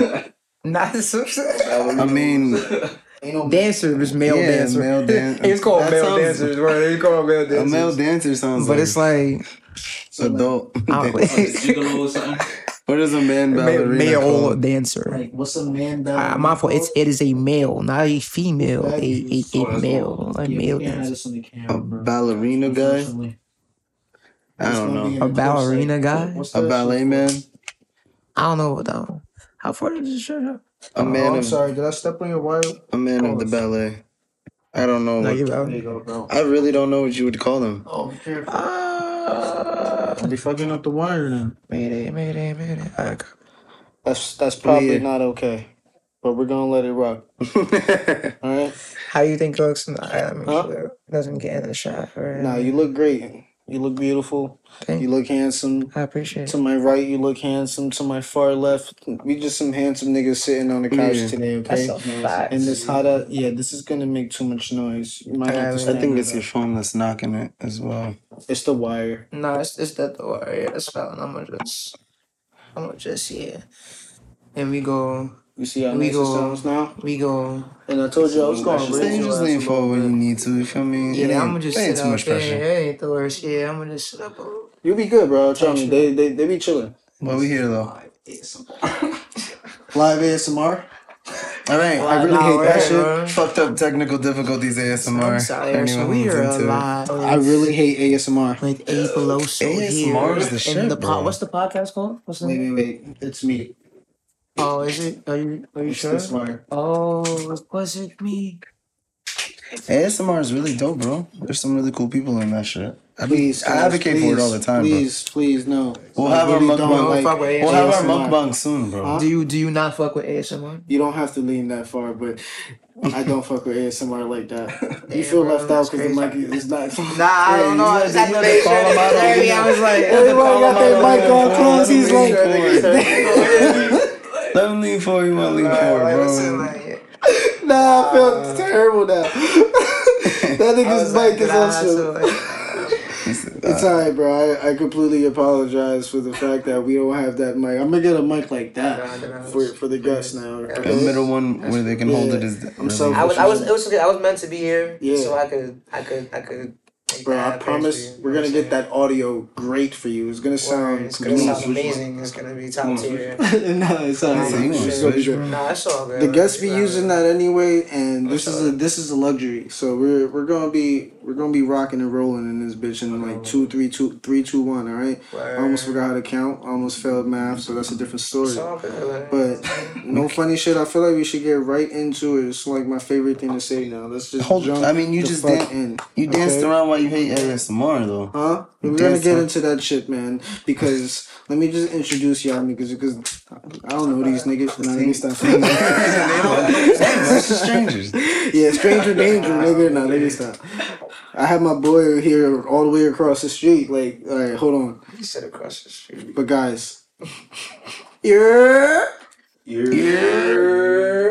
Not so I mean, Ain't no dancers, male yeah, dancer. male dance. it's called That male sounds- dancers. Right? It's called male A dancers. male dancer sounds but like it's like adult. I don't- or something. what is a man ma- ballerina male called? dancer. like what's a man Uh, down? my fault. It's it is a male, not a female. A a, Oh, a male, a yeah, male we can't have dancer. this on the camera, A bro. ballerina guy? I don't know. A ballerina guy? what's A ballet man? I don't know though. How far did this shirt up? A man oh, I'm of sorry. Did I step on your wire? a man of the ballet. I don't know. No, What, you There out. go, bro. I really don't know what you would call them. Oh, be careful. Ah, I'll be fucking up the wire now. mayday, mayday, mayday. Alright, cool. That's that's probably Yeah. not okay, but we're gonna let it rock. All right. How you think it looks? in the eye? Let Huh? sure it doesn't get in the shot. Right? Nah, you look great. You look beautiful. Thank You look handsome. I appreciate it. To my right, you look handsome. To my far left, we just some handsome niggas sitting on the couch Yeah. today. Okay. That's a fact. And this hot, uh, yeah, this is gonna make too much noise. You might have to I I stand think it's your up. phone that's knocking it as well. It's the wire. No, it's it's that door. Yeah, it's fine. I'm gonna just, I'm gonna just yeah. And we go, You see how We nice it go- sounds now? we go. And I told you I was going to So raise you just lean forward when you need to. You feel me? It Yeah, ain't- I'm gonna just sit too up much there. pressure. It ain't the worst. Yeah, I'm gonna just sit up. a. You'll be good, bro. Trust me. They, they, they be chilling. But we here though. Live ASMR. All right. I really Nah, hate that shit. bro. Fucked up technical difficulties ASMR. I'm sorry, Anyone so we are into alive. I really hate ASMR. with A Peloso ASMR here. is the shit, the bro. what's the podcast called? What's the Wait, name? wait, wait. It's me. Oh, is it? Are you are you It's sure? this wire. Oh, was it me? ASMR is really dope, bro. There's some really cool people in that shit. I, be, Please, I guys, advocate for it all the time, Please, please, no. We'll I have our really don't mukbang. like Fuck with. We'll have our ASMR. mukbang soon, bro. Huh? Do you do you not fuck with ASMR? You don't have to lean that far, but I don't fuck with ASMR like that. You Damn, feel bro, left out that's because the mic crazy. is not. Nah, I don't know. I just had to make sure. call him out on I was like, Everybody got their mic on close. He's like, Let him lean forward. You want to lean forward, bro. listen, like, nah, I feel uh, terrible now. that nigga's was like, mic is nah, on shit. It's alright, bro. I, I completely apologize for the fact that we don't have that mic. I'm gonna get a mic like that for for the guests now. The middle one where they can hold it is. I'm really- so- I was, I was, it was, I was meant to be here, Yeah. so I could, I could, I could. Make Bro, that I promise you, we're gonna get that audio great for you. It's gonna I'm saying? Word, sound. It's gonna sound amazing. It's gonna be top tier. no, it's alright. So you want It's gonna be switch, Nah, it's all good. The guests be Nah, using that anyway, and this is a this is a luxury. So we're we're gonna be we're gonna be rocking and rolling in this bitch in like two, three, two, three, two, one. All right. I almost forgot how to count. I almost failed math, so that's a different story. It's all good. But no funny shit. I feel like we should get right into it. It's like my favorite thing to say now. Let's just Hold- jump. I mean, you just fuck dan- in. You danced okay? around while you hate ASMR though. Huh? We're gonna get into that shit, man. Because let me just introduce y'all niggas because I don't know these niggas. Nah, let me stop. That's just strangers. yeah, stranger danger, nigga. Nah, let me stop. I have my boy here all the way across the street. Like, all right, hold on. He said across the street. But guys, yeah,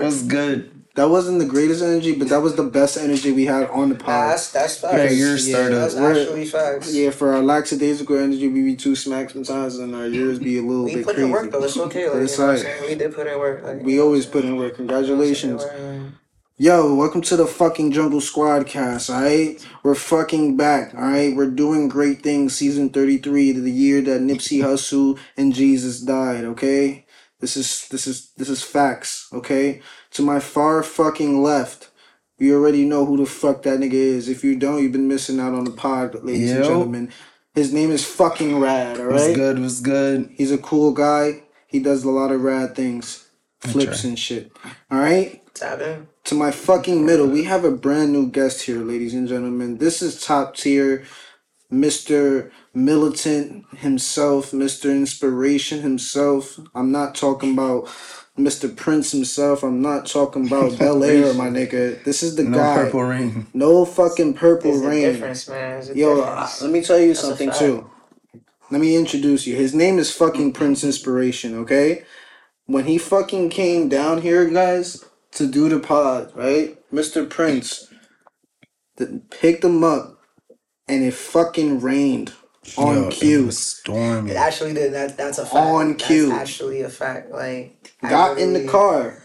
What's good? That wasn't the greatest energy, but that was the best energy we had on the Nah, pod. that's that's facts. Okay, you're a Yeah, startup. That's We're- actually facts. Yeah, for our lackadaisical energy, we be too smack sometimes, and our years be a little bit. We bit put crazy. in work though. It's okay. Like, But you it's know what I'm saying? We did put in work. Like, We always put in work. Congratulations. Congratulations. Yo, welcome to the fucking Jungle Squad cast, alright? We're fucking back, alright? We're doing great things, season 33, the year that Nipsey Hussle and Jesus died, okay? This is this is this is facts, okay? To my far fucking left, you already know who the fuck that nigga is. If you don't, you've been missing out on the pod, ladies and gentlemen. His name is fucking Rad, What's alright? good? What's good? He's a cool guy. He does a lot of rad things. Flips and shit. Alright? Tap to my fucking middle, we have a brand new guest here, ladies and gentlemen. This is top tier, Mr. Militant himself, Mr. Inspiration himself. I'm not talking about Mr. Prince himself. I'm not talking about Bel Air, my nigga. This is the No guy. No purple rain. No fucking purple There's a rain. difference, man. Yo, difference. let me tell you That's something too. Let me introduce you. His name is fucking Prince Inspiration, okay? When he fucking came down here, guys, to do the pod, right? Mr. Prince th- picked him up and it fucking rained. On Yo, It cue. was stormy. It actually did. That that's a fact. On cue. That's actually a fact. Like I Got in the car,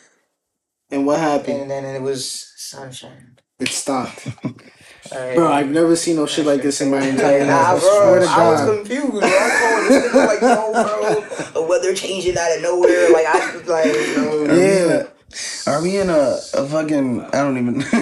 and what happened? and then it was sunshine. It stopped. Alright. Bro, I've never seen no shit like this in my entire life. Nah, I bro, swear to I was confused. Bro. I'm calling this nigga like, yo, bro, the weather changing out of nowhere. Like, I was like, yo, Yeah. Are we in a, a fucking? I don't even.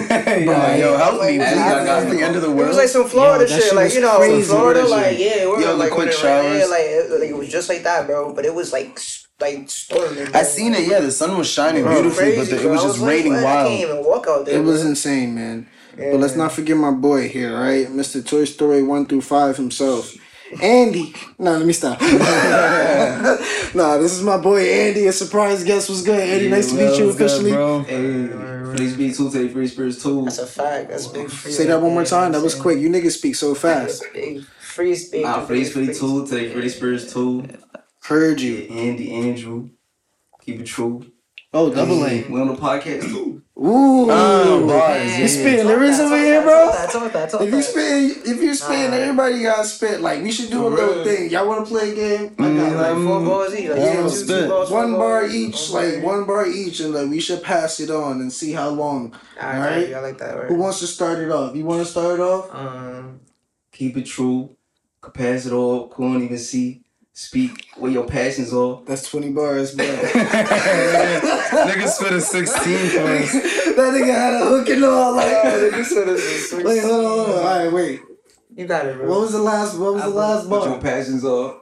yo, yo, help me, please. I got the end of the world. It was like some Florida Yo, shit, shit like you know, crazy. Florida, like it? yeah, we're Yo, the like quick when it showers. rained, like, it, like it was just like that, bro. But it was like like storming. I seen it. Yeah, the sun was shining Bro, beautifully, crazy, but the, it was just like, raining man, I can't even walk out there. It was bro. insane, man. Yeah. But let's not forget my boy here, right? Mr. Toy Story 1 through 5 himself. Andy. No, let me stop. nah, this is my boy Andy. A surprise guest What's good. Andy, nice to meet you What's good, officially. bro. Hey, Free Speed 2 take Freespiritu. That's a fact. That's big. Free Say that one more time. That was quick. You niggas speak so fast. That's big. Free speak. Nah, Free Speed 2 take Freespiritu. Heard you. Andy, Andrew. Keep it true. Oh, double A. We on the podcast too. Ooh. Oh, bars. You spitting lyrics over here, bro? That's all that. If you spit, if you spit, Nah. everybody gotta spit. Like we should do a little thing. Y'all want to play a game? I got like Mm, Four balls each. Like, Yeah, yeah, two, spit. two balls, one bar balls. each, Okay. like one bar each, and like we should pass it on and see how long. Alright, Alright. I like that. Word. Who wants to start it off? You want to start it off? Um, Keep it true. Could pass it all. Couldn't even see. Speak where your passions are. That's twenty bars, bro. Niggas spit a 16 for us. that nigga had a hook and all. Like, nigga said this is sweet. wait, hold on, hold on. All right, wait. You got it, bro. What was the last? What was the last What your bar? passions are.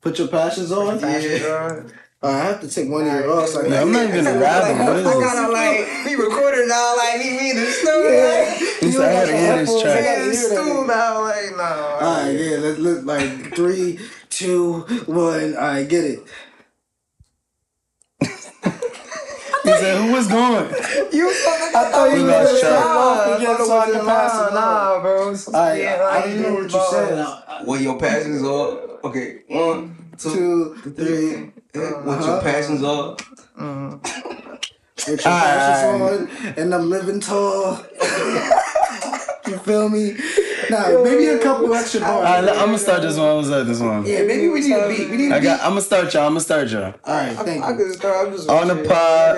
Put your passions on. Fashion, bro. All right, I have to take one of your off. So I Yeah, I'm not even rapping. What is I this? gotta like be recorded now, like me, me in the studio. Yeah. He said, I gotta hear this I track. got in the stool now, like no. All right, yeah. Let's look like three, two, one. All right, get it. He said, who was going? You fucking I thought you We was lost gonna track. start off and get so I can pass it. Nah, bro. I didn't know what you said. I- Where your passions are. Okay, one, two, Two, three. What Uh-huh. your passions are. With your passions on, and I'm living tall. you feel me? Nah, maybe a couple extra bars. All right, I'm gonna start this one. I'm gonna start this one. Yeah, maybe we need a beat. We need a I beat. got. I'm gonna start y'all. I'm gonna start y'all. All right, thank I you. could start. I'm just On the shit. pod.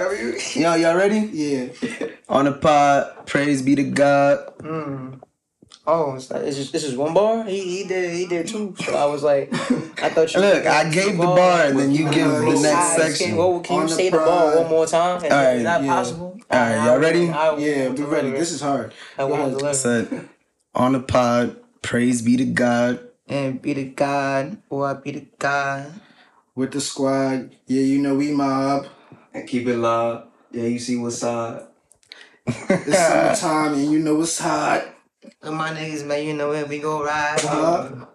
Yeah, Y'all, y'all ready? Yeah. On the pod. Praise be to God. Mm. Oh, it's not, it's just, this is one bar. He he did he did two. So I was like, I thought you. Look, I gave the bar, and then you give the next Can, section. well, can you the say the bar one more time? Is, Alright, is that yeah. possible? Alright, y'all ready? I, will Yeah, be ready. This is hard. I Go will ahead. deliver. Said, on the pod. Praise be to God. And be to God, or I be to God. With the squad. Yeah, you know we mob. And keep it live. Yeah, you see what side. It's summertime and you know it's hot. And my niggas, man, you know it. We go ride. Uh,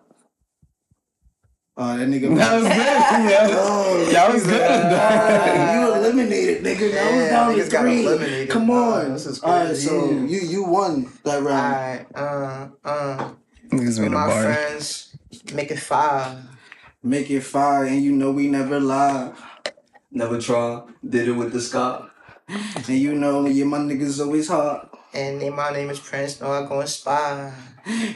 Oh, that nigga. That was good. Yeah. Oh, That was good. Ah, you eliminated, nigga. That was Yeah, down to niggas got three. eliminated. Come Nah, on. this is All right, crazy. so you you won that round. Alright, uh, uh. Niggas made a my bar. friends, make it five. Make it fire, and you know we never lie. Never try. Did it with the sky. And you know yeah, my niggas always hot. And then my name is Prince. No, I go and spy.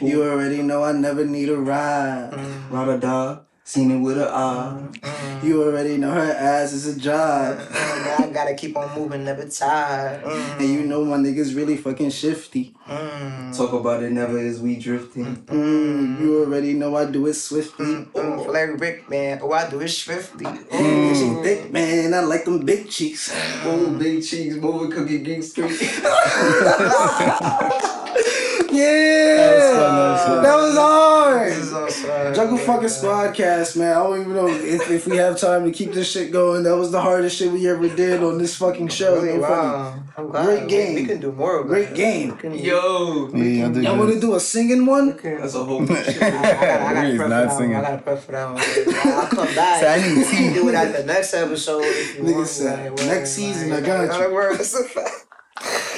You already know I never need a ride. Mm, Ride or die. Seen it with her eye. mm, You already know her ass is a job. mm, I gotta keep on moving, never tired. Mm, And you know my niggas really fucking shifty. mm, Talk about it never as we drifting. Mm, you already know I do it swiftly. mm, like Rick, man. Oh, I do it swiftly. She thick, man. I like them big cheeks. Oh, big cheeks, moving cookie geek street. Yeah, that was fun. that was hard. This is also, Jungle fucking Squadcast, man. I don't even know if, if we have time to keep this shit going. That was the hardest shit we ever did on this fucking show. Really, No funny. wow. I'm glad. Great game. We can do more of Great game. Yo, yeah, y'all want to do a singing one? Okay. that's a whole bunch shit. I, I gotta, I gotta prep for not that one. singing. I gotta prep for that one. I'll come back. So I need to can tea. do it at the next episode. If you Nigga want, said, like, next season, I like, got you. like, word, that's a fact.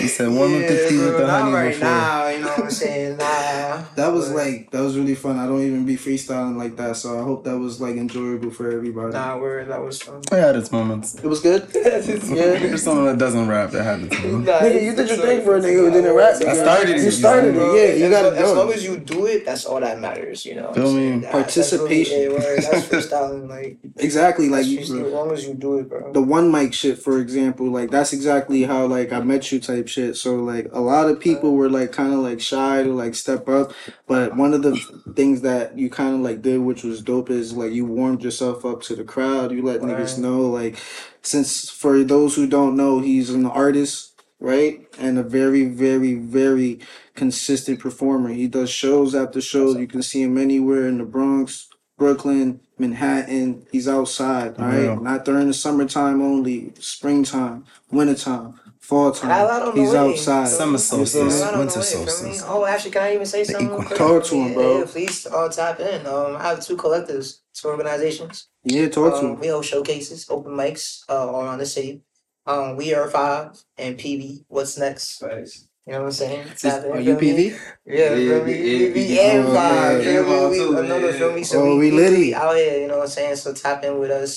You said one with the Yeah, tea with the not honey right before. now. You know what I'm saying? Nah. That was But- like that was really fun. I don't even be freestyling like that, so I hope that was like enjoyable for everybody. Nah, word. That was fun. It had its moments. It was good. Yeah, for someone that doesn't rap, it had its moments. Nigga, you did your thing for a nigga who didn't rap. I started it. You started it. Yeah, you as, got as long as you do it, that's all that matters. You know. what Feel me? That- that's really- Participation. yeah, word, that's freestyling. Like, Exactly. Like that's just- you, as long as you do it, bro. the one mic shit, for example, like that's exactly how like I met you type shit. So like a lot of people were like kind of like shy to like step up, but one of the things that you kind of like did, which was dope, is like you warmed yourself up to the crowd. You let niggas Right. know like, since for those who don't know, he's an artist, right, and a very very very consistent performer. He does shows after shows. You can see him anywhere in the Bronx, Brooklyn, Manhattan. He's outside, all right? Yeah. Not during the summertime only, springtime, wintertime, fall I time. don't He's way. outside. Summer solstice, I winter way, feel me? solstice. Oh, actually, can I even say something? equinox. quick? Talk to him, Yeah, bro. Yeah, please uh, tap in. Um, I have two collectives, two organizations. Yeah, talk to Um, him. we hold showcases, open mics uh, all around the city. Um, we are five and PB. What's next? Facts. You know what I'm saying? Tap in, Are you me? PV? Yeah, Yeah, feel me? yeah, PB yeah. and five. yeah, feel me? yeah, We- too, Another yeah. feel me? So Oh, we, we we litty. out here. You know what I'm saying? So tap in with us.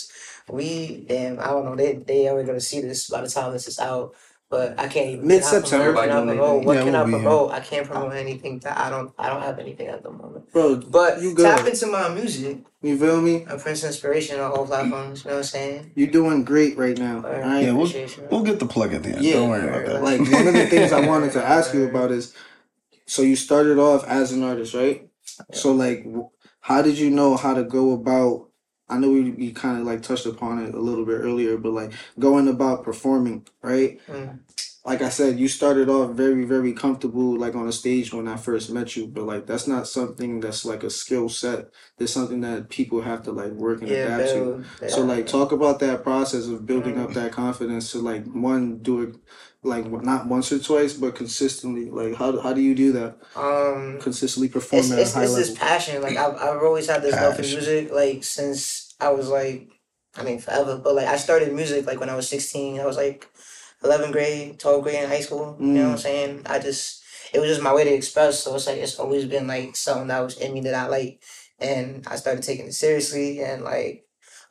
We damn. I don't know. They they are gonna see this by the time this is out. But I can't even. Mid-September. What can I Everybody promote? doing What their can thing. I we'll be promote? I can't promote anything that I don't. I don't have anything at the moment. Bro, But You tap into my music you feel me? and Prince Inspiration on all platforms. You know what I'm saying? You're doing great right now. All Alright. right? Yeah, we'll, Appreciate you. we'll get the plug at the end. Yeah, Don't worry about that. Like one of the things I wanted to ask you about is, so you started off as an artist, right? So like, w- how did you know how to go about? I know we, we kind of like touched upon it a little bit earlier, but like going about performing, right? Mm. Like I said, you started off very, very comfortable, like on a stage when I first met you. But like, that's not something that's like a skill set. It's something that people have to like work and Yeah, adapt to. build, So like talk about that process of building up that confidence to like one do it like not once or twice but consistently. Like how how do you do that? um, Consistently perform it's at a high it's level. this passion. Like I've I've always had this love for music. Like since I was like, I mean forever. But like I started music like when I was sixteen. I was like, eleventh grade, twelfth grade in high school. You know what I'm mm. saying? I just it was just my way to express. So it's like it's always been like something that was in me that I like, and I started taking it seriously. And like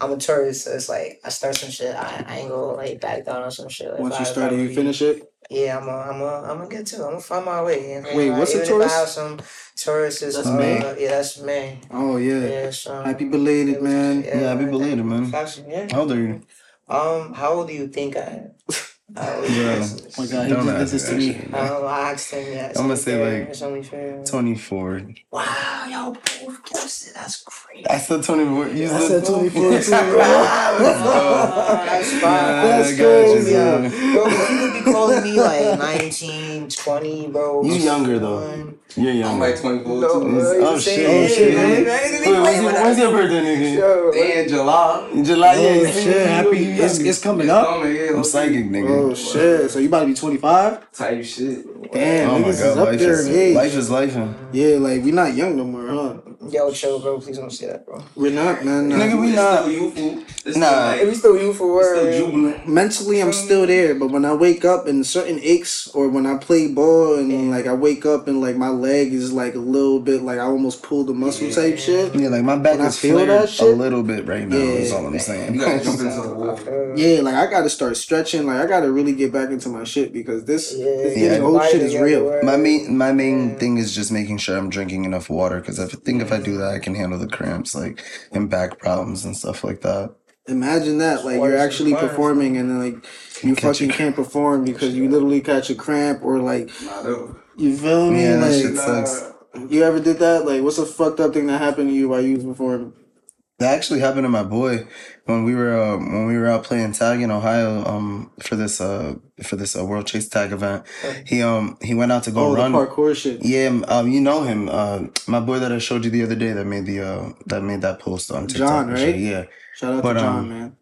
I'm a Taurus, so it's like I start some shit. I, I ain't gonna like back down on some shit. Like, Once you I- if I start it, you finish it. Yeah, I'm a, I'm a, I'm gonna get to. it. I'm gonna find my way. And, Wait, uh, what's a Taurus? I have some tourists, That's uh, May? Yeah, that's May. Oh yeah. Yeah, so, Happy belated, man. Yeah, happy man, belated, man. Facts, yeah. How old are you? Um, how old do you think I am? How old Yeah. Oh my god, he Don't just did this to me. shit. Oh, I don't know, I asked him, yeah. it's I'm gonna say, fair, like, It's only fair. 24. Wow, y'all both guessed it. That's great. I said 24. You I said 24 too, bro. That's oh, fine. That's I got crazy. bro. Bro, people be calling me like 19, 20, bro. You younger, though. You're I'm like 24 No, too. Oh, shit. Oh, shit, man. man, Wait, when's, your, when's your birthday, nigga? Yo, They in July. In July, Oh yeah. shit, happy it's, it's coming up. Coming, yeah, I'm psychic, nigga. Oh, Oh shit. So you about to be 25? Type shit. Damn, Oh niggas my is god, up life there is, in age. life is life. Yeah, like we not young no more, huh? Yo, chill, bro. Please don't say that, bro. We're not, man. Nah. Nigga, we It's not. still youthful. It's Nah. still like, we still you for it's still jubilant. mentally I'm still there, but when I wake up and certain aches or when I play ball and like I wake up and like my leg is like a little bit like I almost pulled the muscle type shit. Yeah, like my back When I is feel flared a little bit right now. yeah, is all I'm saying. You gotta jump into the wall. Yeah, like I gotta start stretching. Like I gotta really get back into my shit because this, Yeah, this Yeah. Getting old shit is real. My main my main thing is just making sure I'm drinking enough water because I think if I do that, I can handle the cramps like and back problems and stuff like that. Imagine that, like you're actually performing and then like you catch fucking can't perform because you literally catch a cramp or like you feel me? Yeah, that like shit sucks. you ever did that? Like what's a fucked up thing that happened to you while you was performing? That actually happened to my boy when we were uh, when we were out playing tag in Ohio um for this uh for this uh, World Chase Tag event. He um he went out to go Oh, run. the parkour shit. Yeah, um, you know him, uh, my boy that I showed you the other day that made the uh that made that post on TikTok. John, shit. right? Yeah, Shout out But, to John, um, man.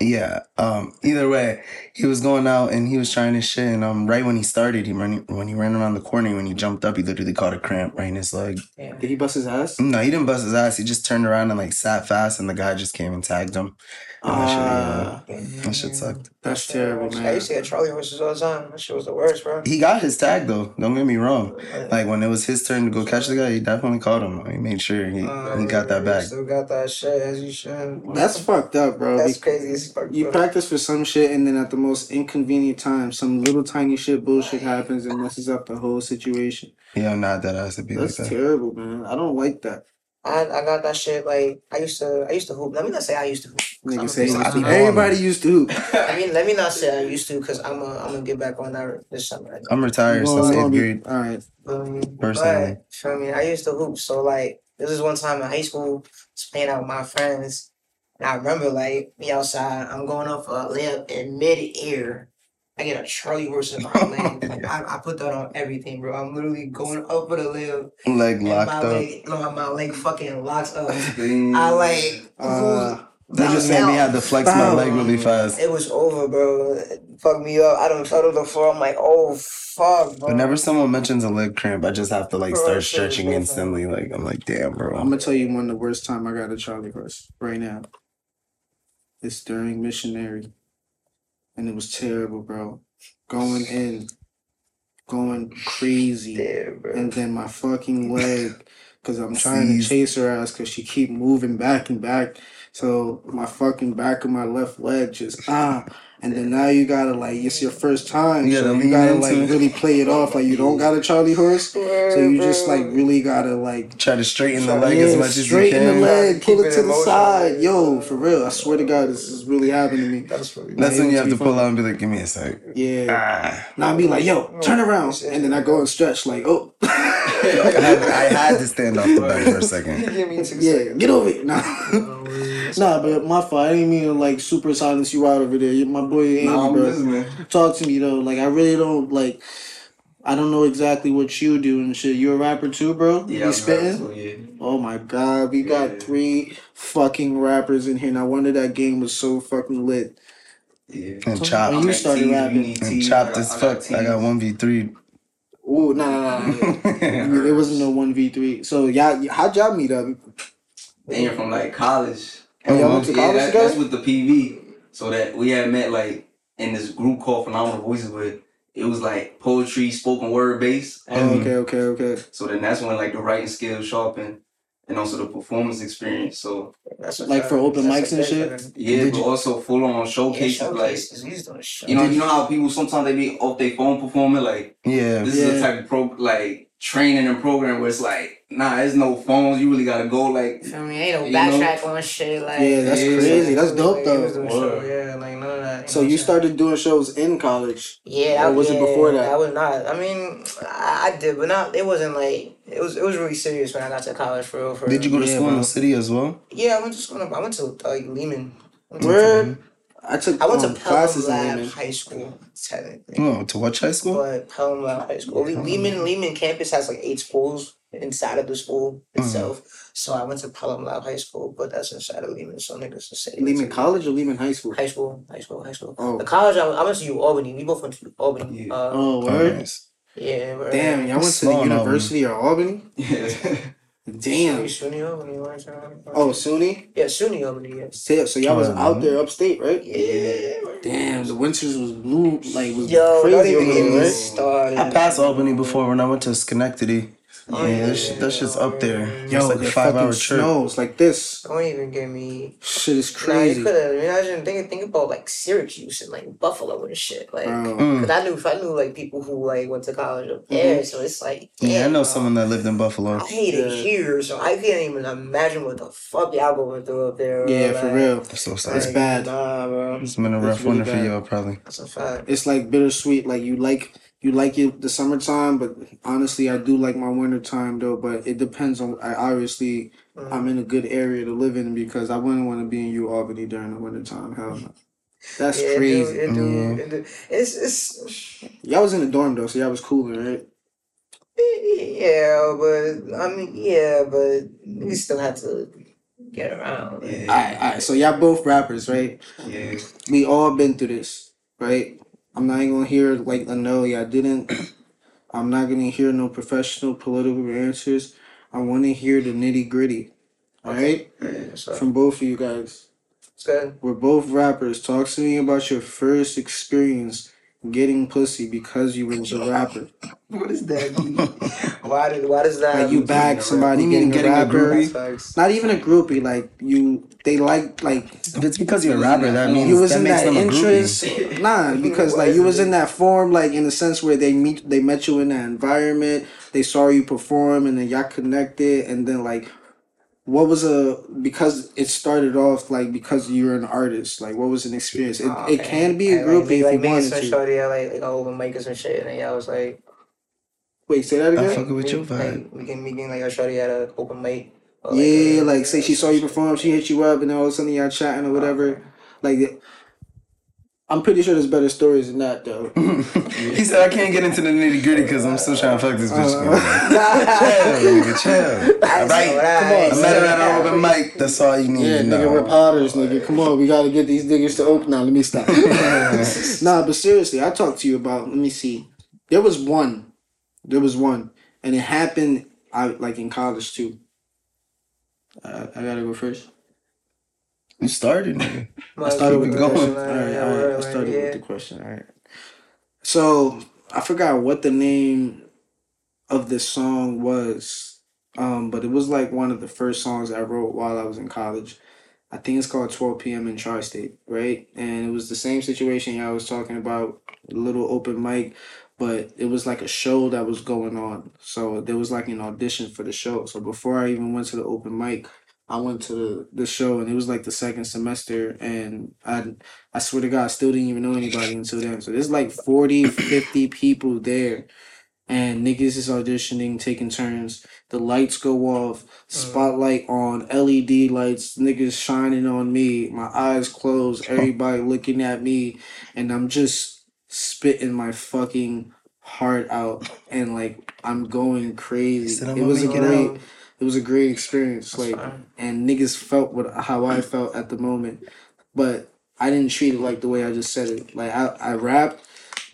Yeah. Um, either way, he was going out and he was trying his shit, and um, right when he started, he ran when he ran around the corner, when he jumped up, he literally caught a cramp right in his leg. Did he bust his ass? No, he didn't bust his ass. He just turned around and like sat fast, and the guy just came and tagged him. Ah, That shit sucked. that's terrible, I man. used to get Charlie horses all the time. That shit was the worst, bro. He got his tag though. Don't get me wrong. Like when it was his turn to go catch the guy, he definitely caught him. He made sure he, Uh, he got that back. Still got that shit as you should. That's fucked up, bro. That's crazy as fuck. You bro. practice for some shit, and then at the most inconvenient time, some little tiny shit bullshit happens and messes up the whole situation. Yeah, I'm not that has to be That's like that. terrible, man. I don't like that. I, I got that shit like I used to I used to hoop. Let me not say I used to hoop. 'cause I'm Nigga a say. I used to- know. everybody used to hoop. I mean, let me not say I used to because I'm a, I'm gonna get back on that this summer. I'm retired Well, since it's gonna eighth grade. All right. Um, Personally. but feel me, I used to hoop. So like, this is one time in high school, just playing out with my friends, and I remember like me outside. I'm going up a layup in mid air. I get a Charlie horse in my leg. I, I put that on everything, bro. I'm literally going up for the layup, Leg locked my up. leg, no, my leg fucking locks up. Damn. I like, Uh, They just made me have to flex my leg really fast. It was over, bro. It fucked me up. I don't fell to the floor. I'm like, oh fuck, bro. Whenever someone mentions a leg cramp, I just have to like Bro, start that shit was stretching instantly. Like I'm like, damn, bro. I'm gonna tell you one of the worst time I got a Charlie horse right now. It's during missionary, and it was terrible, bro. Going in, going crazy, Yeah, bro. and then my fucking leg, because I'm trying to chase her ass, because she keep moving back and back. So my fucking back of my left leg just ah, and then now you gotta like it's your first time, You so gotta you gotta like it. really play it off like you don't got a Charlie horse, so you just like really gotta like Try to straighten the leg as much as you can. straighten the leg, pull it it to the side. Yo, for real, I swear to God, this is really happening to me. That's funny. That's when you have to pull Funny. out and be like, give me a sec. Yeah. Ah. Now I be like, yo, turn around, and then I go and stretch like, oh, I, had, I had to stand off the bed for a second. Give me two yeah, seconds. get over it. Nah, nah, but my fault. I didn't mean to like super silence you out over there. My boy Andy, Nah, bro. listening. Talk to me though. Like I really don't like. I don't know exactly what you do and shit. You a rapper too, bro? Yeah, you I'm spitting? right, so yeah. Oh my god, we got Yeah. three fucking rappers in here. No wonder that game was so fucking lit. Yeah. And When chopped. you started tees, rapping. you need And tees, chopped as got- fuck. I got one v three. Ooh, nah, nah, nah. nah. It wasn't no one v three. So y'all, how'd y'all meet up? And from like college. Oh, y'all went um, to yeah, that, together? that's with the PV. So that we had met like in this group called Phenomenal Voices but it was like poetry, spoken word based. Oh, okay, um, okay, okay. So then that's when like the writing skills sharpened and also the performance experience. So That's Like for open That's mics and shit? thing. yeah, Did but you- also full on Yeah, showcases like showcases. He's doing show. you know, you know how people sometimes they be off their phone performing like Yeah. this is Yeah. a type of pro like training and program where it's like, nah, there's no phones, you really gotta go like Feel me? Ain't no You know? backtrack on shit. Like Yeah, that's Yeah, crazy. That's dope though. show, Yeah, like none of that. So you what started doing shows in college. Yeah, Or that, was it before that? I was not. I mean, I, I did, but not. It wasn't like it was. It was really serious when I got to college for real. For Did you go to Yeah, school in the city as well? Yeah, I went to school. I went to like Lehman. I went to- Word. I took I went um, to classes Pelham in Lab Lehman. High School, technically. Oh, to what high school? But Pelham Lab High School. Le- Lehman Lehman campus has like eight schools inside of the school Mm-hmm. itself. So I went to Pelham Lab High School, but that's inside of Lehman. So niggas just say Lehman College or Lehman High School? High school, high school, high school. Oh. The college I, I went to U Albany. We both went to Albany. Yeah. Uh, Oh, Oh, word. nice. yeah. we're- Damn, y'all went to the on Albany. University of Albany? yeah. Damn. SUNY Albany. Oh, SUNY? yeah, SUNY Albany. Yes. So, so y'all was out there upstate, right? Yeah. Damn, the winters was blue, like was Yo, don't crazy even over get there, me right? started. I passed Albany before when I went to Schenectady. Oh, yeah, that, shit, that shit's up there. Yo, it's like a five fucking hour trip. snows like this. Don't even get me. Shit is Nah, you crazy, could have imagine think think about like Syracuse and like Buffalo and shit. Like, bro. Mm. cause I knew if I knew like people who like went to college up Mm-hmm. there, so it's like Yeah, I know bro. someone that lived in Buffalo. I hate it here, so I can't even imagine what the fuck y'all going through up there. bro. Yeah, for real. That's so It's sad. bad. Nah, bro. It's been a It's rough really winter for y'all, probably. That's a fact. It's like bittersweet. Like you like you like it the summertime, but honestly, I do like my wintertime though. But it depends on. I obviously Mhm. I'm in a good area to live in because I wouldn't want to be in U Albany during the wintertime. Hell no. That's Yeah, it do- crazy. It do, Yeah. it do, It's it's Y'all was in the dorm though, so y'all was cooler, right? yeah, but I mean yeah, but we still have to get around. Yeah. Alright, alright. So y'all both rappers, right? Yeah. We all been through this, right? I'm not even gonna hear like a no, yeah, I didn't. I'm not gonna hear no professional political answers. I want to hear the nitty gritty. All right, Yeah, so- from both of you guys. It's good. We're both rappers. Talk to me about your first experience getting pussy because you was a rapper. What is that? Why did? Why does that? Like you being bagged a somebody. You mean getting a getting a rapper. groupie? Not even a groupie. Like you, they like like If it's because you're a rapper, that means you was that in makes that them a interest. groupie. Nah, because like you was in that form, like in the sense where they meet, they met you in that environment. They saw you perform, and then y'all connected, and then like. What was a because it started off like because you're an artist like what was an experience? It, Oh, it can be a And, groupie Like, if like you me and wanted some to. Shorty at like like open mic or some shit, and yeah, I was like, wait say that I again? fucking with your like, vibe. we can we can like a shorty at a open mic. or, yeah uh, like say she saw you perform she hit you up and then all of a sudden y'all chatting or whatever. Like I'm pretty sure there's better stories than that though he said I can't get into the nitty gritty because I'm still trying to fuck this bitch. Uh, chill, nigga, chill. I All right, know, I right. met her at an open mic. That's all you need Yeah, to nigga, know. we're potters, nigga. Come on, we gotta get these niggas to open now. Let me stop. nah, but seriously, I talked to you about. Let me see. There was one. There was one, and it happened. I like in college too. Uh, I gotta go first. You started, nigga. I started with keep the question. going. All right, Yeah, all right. I started yeah. with the question. All right. So I forgot what the name of this song was, um, but it was like one of the first songs I wrote while I was in college. I think it's called 12 p.m. in Tri-State, right? And it was the same situation I was talking about, a little open mic, but it was like a show that was going on. So there was like an audition for the show. So before I even went to the open mic, I went to the, the show and it was like the second semester and I I swear to God, I still didn't even know anybody until then. So there's like 40, 50 people there. And niggas is auditioning, taking turns. The lights go off, spotlight on, LED lights, niggas shining on me, my eyes closed, everybody looking at me, and I'm just spitting my fucking heart out and like I'm going crazy. "I'm It was a great out." It was a great experience. That's Like fine. and niggas felt what how I felt at the moment, but I didn't treat it like the way I just said it. Like I, I rapped,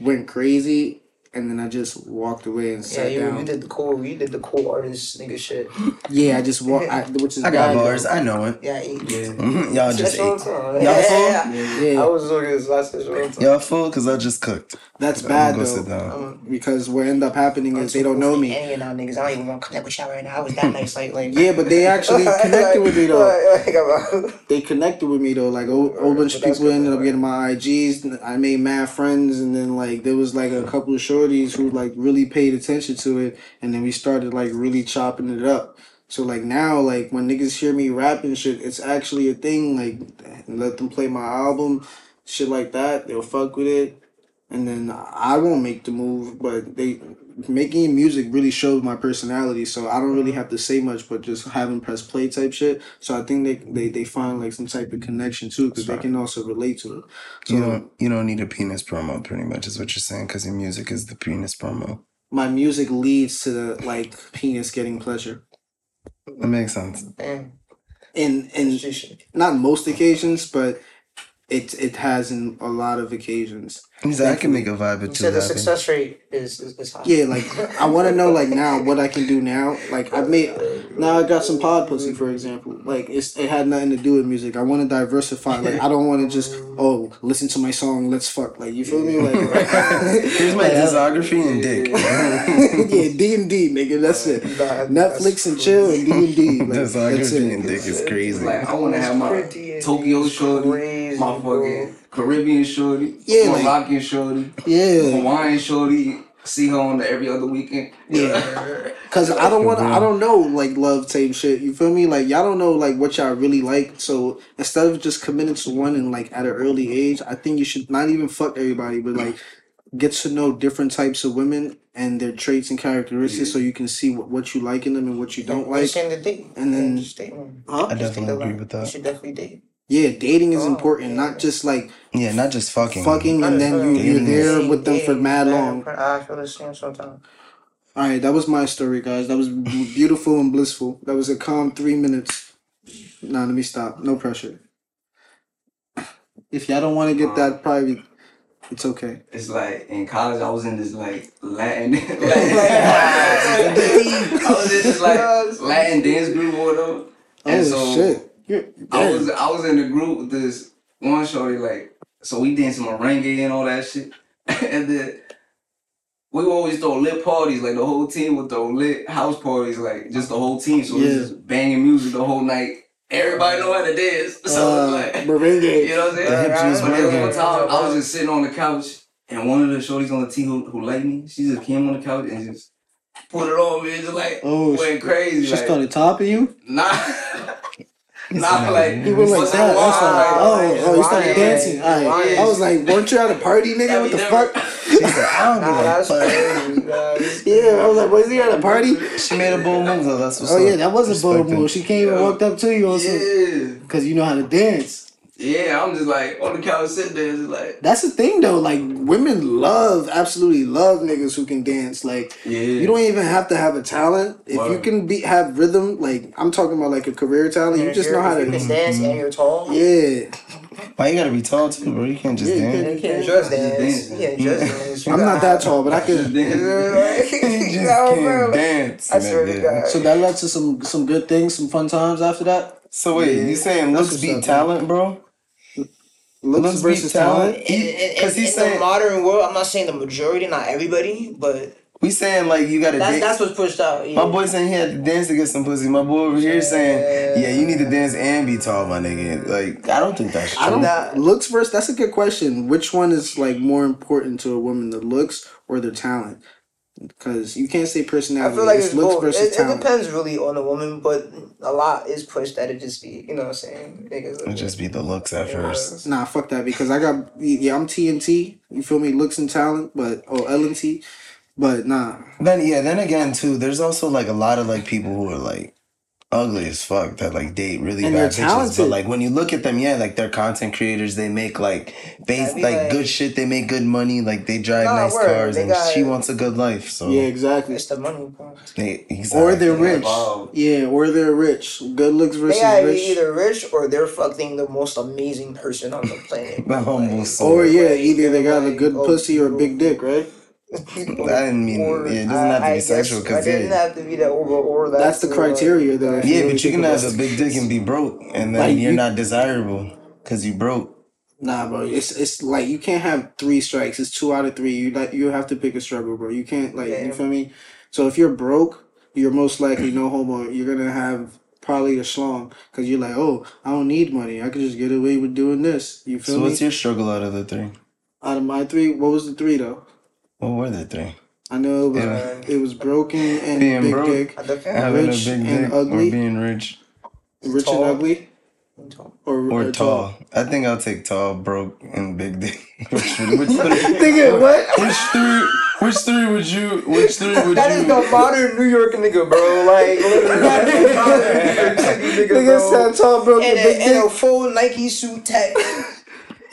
went crazy, and then I just walked away and Yeah, sat you, down. you did the cool. You did the cool artist nigga shit. Yeah, I just walked, I, which is I got bars. I know it. Yeah, he, Yeah. Mhm, Y'all just That's what I'm ate. saying. Y'all Yeah, full? yeah, yeah. Yeah, I was looking at that's what I'm. Y'all full? Cause I just cooked. that's I'm bad gonna sit though, down. Um, because what end up happening is they don't know me. Any of y'all niggas, I don't even want to connect with y'all right now. I was that nice, like, like. Yeah, but they actually connected with me though. Like, like, I'm- They connected with me though. Like a whole bunch of people ended up getting my IGs. I made mad friends, and then like there was like a couple of shorties who like really paid attention to it, and then we started like really chopping it up. So like now, like when niggas hear me rapping shit, it's actually a thing. Like let them play my album, shit like that. They'll fuck with it, and then I won't make the move. But they making music really shows my personality, so I don't really mm-hmm. have to say much, but just having press play type shit. So I think they they, they find like some type of connection too, because they can also relate to it. So You don't. You don't need a penis promo. Pretty much is what you're saying. Cause your music is the penis promo. my music leads to the like penis getting pleasure. That makes sense. Damn. In in not most occasions, but it it has in a lot of occasions. He said I can make a vibe You or two said the happen. success rate is is, is high. Yeah, like I want to know like now what I can do now. Like I've made now I got some pod pussy for example. Like it's it had nothing to do with music. I want to diversify. Like I don't want to just oh listen to my song. Let's fuck. Like you feel me? Like Here's my discography and dick. yeah, D and D, nigga. That's it. Netflix and chill and D and D. Like, that's discography and dick is crazy. Like I want to have my Tokyo shorty, crazy, my fucking Caribbean shorty, Yeah, like- Moroccan shorty, Yeah, Hawaiian shorty. See her on the every other weekend. yeah. Cause I don't want. I don't know like love tape shit. You feel me? Like y'all don't know like what y'all really like. So instead of just committing to one and like at an early age, I think you should not even fuck everybody, but like get to know different types of women and their traits and characteristics, so you can see what, what you like in them and what you don't like. Just end date. And then- just date one. Huh? I Just definitely agree line. with You should definitely date. Yeah, dating is Oh, important, yeah. not just like Yeah, not just fucking. fucking and then you you're Dating is- there with them for mad long. I feel the same sometimes. All right, that was my story, guys. That was beautiful and blissful. That was a calm three minutes. Nah, let me stop. No pressure. If y'all don't want to get that private, it's okay. It's like in college, I was in this like Latin, Latin I was in this like Latin dance group or whatever. And Oh so shit! You're, I was I was in the group with this one shorty like so we dancing merengue and all that shit. and then we always throw lit parties, like the whole team would throw lit house parties, like just the whole team. So Yeah. just banging music the whole night. Everybody know how to dance. So uh, like merengue. you know what I'm saying? Hips But working. one time I was just sitting on the couch and one of the shorties on the team who, who liked me, she just came on the couch and just put it on me and just like Oh, went crazy. She like, started topping you. Nah. Nah, like He went like what's that. That's wild, like, oh, like, oh, you started Why? dancing. All right. I was like, weren't you at a party, nigga? What the never- fuck? She said, I don't Nah, give that's crazy. Yeah, I was like, was he at a party? She made a bold move though. That's what's Oh up. yeah, that was a bold move. She came and walked up to you on some, Yeah. cause you know how to dance. Yeah, I'm just like on the couch sitting there, just like That's the thing though. Like women love, absolutely love niggas who can dance. Like yeah. you don't even have to have a talent. If you can be have rhythm, like I'm talking about like a career talent, you just know how if you to. can dance and you're tall. Yeah, Why you gotta be tall too, bro? You can't just Yeah, you dance. You can't just Just dance. dance. You can't just dance. I'm not that tall, but I Just can. dance. You just No, can't dance. I swear to. God. So that led to some some good things, some fun times after that. So wait, Yeah, you saying looks beat talent, bro? Looks, Looks versus talent. talent. In, in, Cause in, he's in saying- the modern world, I'm not saying the majority, not everybody, but We saying like you gotta that's dance. that's what's pushed out. Yeah. My boy saying he had to dance to get some pussy. My boy over here saying, yeah, you need to dance and be tall, my nigga. Like, I don't think that's true. I don't. Nah. Looks versus. That's a good question. Which one is like more important to a woman, the looks or their talent? Because you can't say personality. I personality. feel like it's it's looks both. versus It, it depends really on the woman, but a lot is pushed that it just be, you know what I'm saying? Niggas, It'd just be the looks at first. Nah, fuck that because I got yeah, I'm TNT. You feel me? Looks and talent, but oh L and T, but nah. Then yeah, then again too, there's also like a lot of like people who are like ugly as fuck that like date really And bad they're bitches. But like when you look at them, yeah, like they're content creators. They make like base like like- good shit. They make good money. Like they drive nice word. cars, They and got- she wants a good life. So Yeah, exactly. it's the money, bro. they, exactly. Or they're rich. Wow. Yeah, or they're rich. Good looks They versus gotta rich. be either rich or they're fucking the most amazing person on the planet. The humble Like, soul. Or yeah, either they got a good oh, pussy or a oh, big dick, right? I didn't mean Or- yeah. It doesn't have to I- I be sexual because it doesn't yeah. have to be that or or that. That's the or, criteria that I. Yeah, really but you can have a big dick and be broke, and then Like, you're you- not desirable because you broke. Nah, bro. It's it's like you can't have three strikes. It's two out of three. You like you have to pick a struggle, bro. You can't like Yeah. you feel me. So if you're broke, you're most likely no homo. You're gonna have probably a schlong because you're like, oh, I don't need money. I could just get away with doing this. You feel So me? So what's your struggle out of the three? Out of my three, what was the three though? What were the three? I know it was, Yeah. it was broken and Being big broke. dick, I Having Rich a big and dick ugly? or being rich rich Tall. and ugly, or, or tall. I think I'll take tall, broke, and big dick. which, which, which, three, Nigga, what? which three? Which three would you? Which three would That is you? the modern New York nigga, bro. Like, literally, that's the modern New nigga, Nigga bro. said tall, broke, and And big a, and a dick, full Nike suit tech.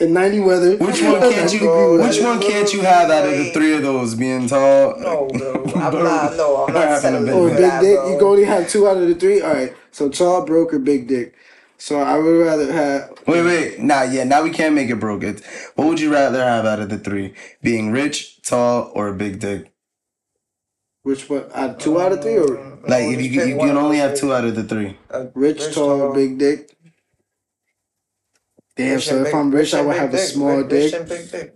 And ninety weather. Which one can't you? Bro, Which one can't you have out of the three of those? Being tall. No, bro. I'm not. No, I'm Having a big Or big dick. bro. You can only have two out of the three. All right. So tall, broke, or big dick. So I would rather have. Wait, wait. Nah, yeah. Now we can't make it broke. It's, what would you rather have out of the three? Being rich, tall, or a big dick? Which one? Uh, two out of three, or Like if you you, you can only have two out of the three. Uh, rich, tall, big dick. Damn. Rich So if big- I'm rich, I and would big have a small Rich- dick. Rich and big dick.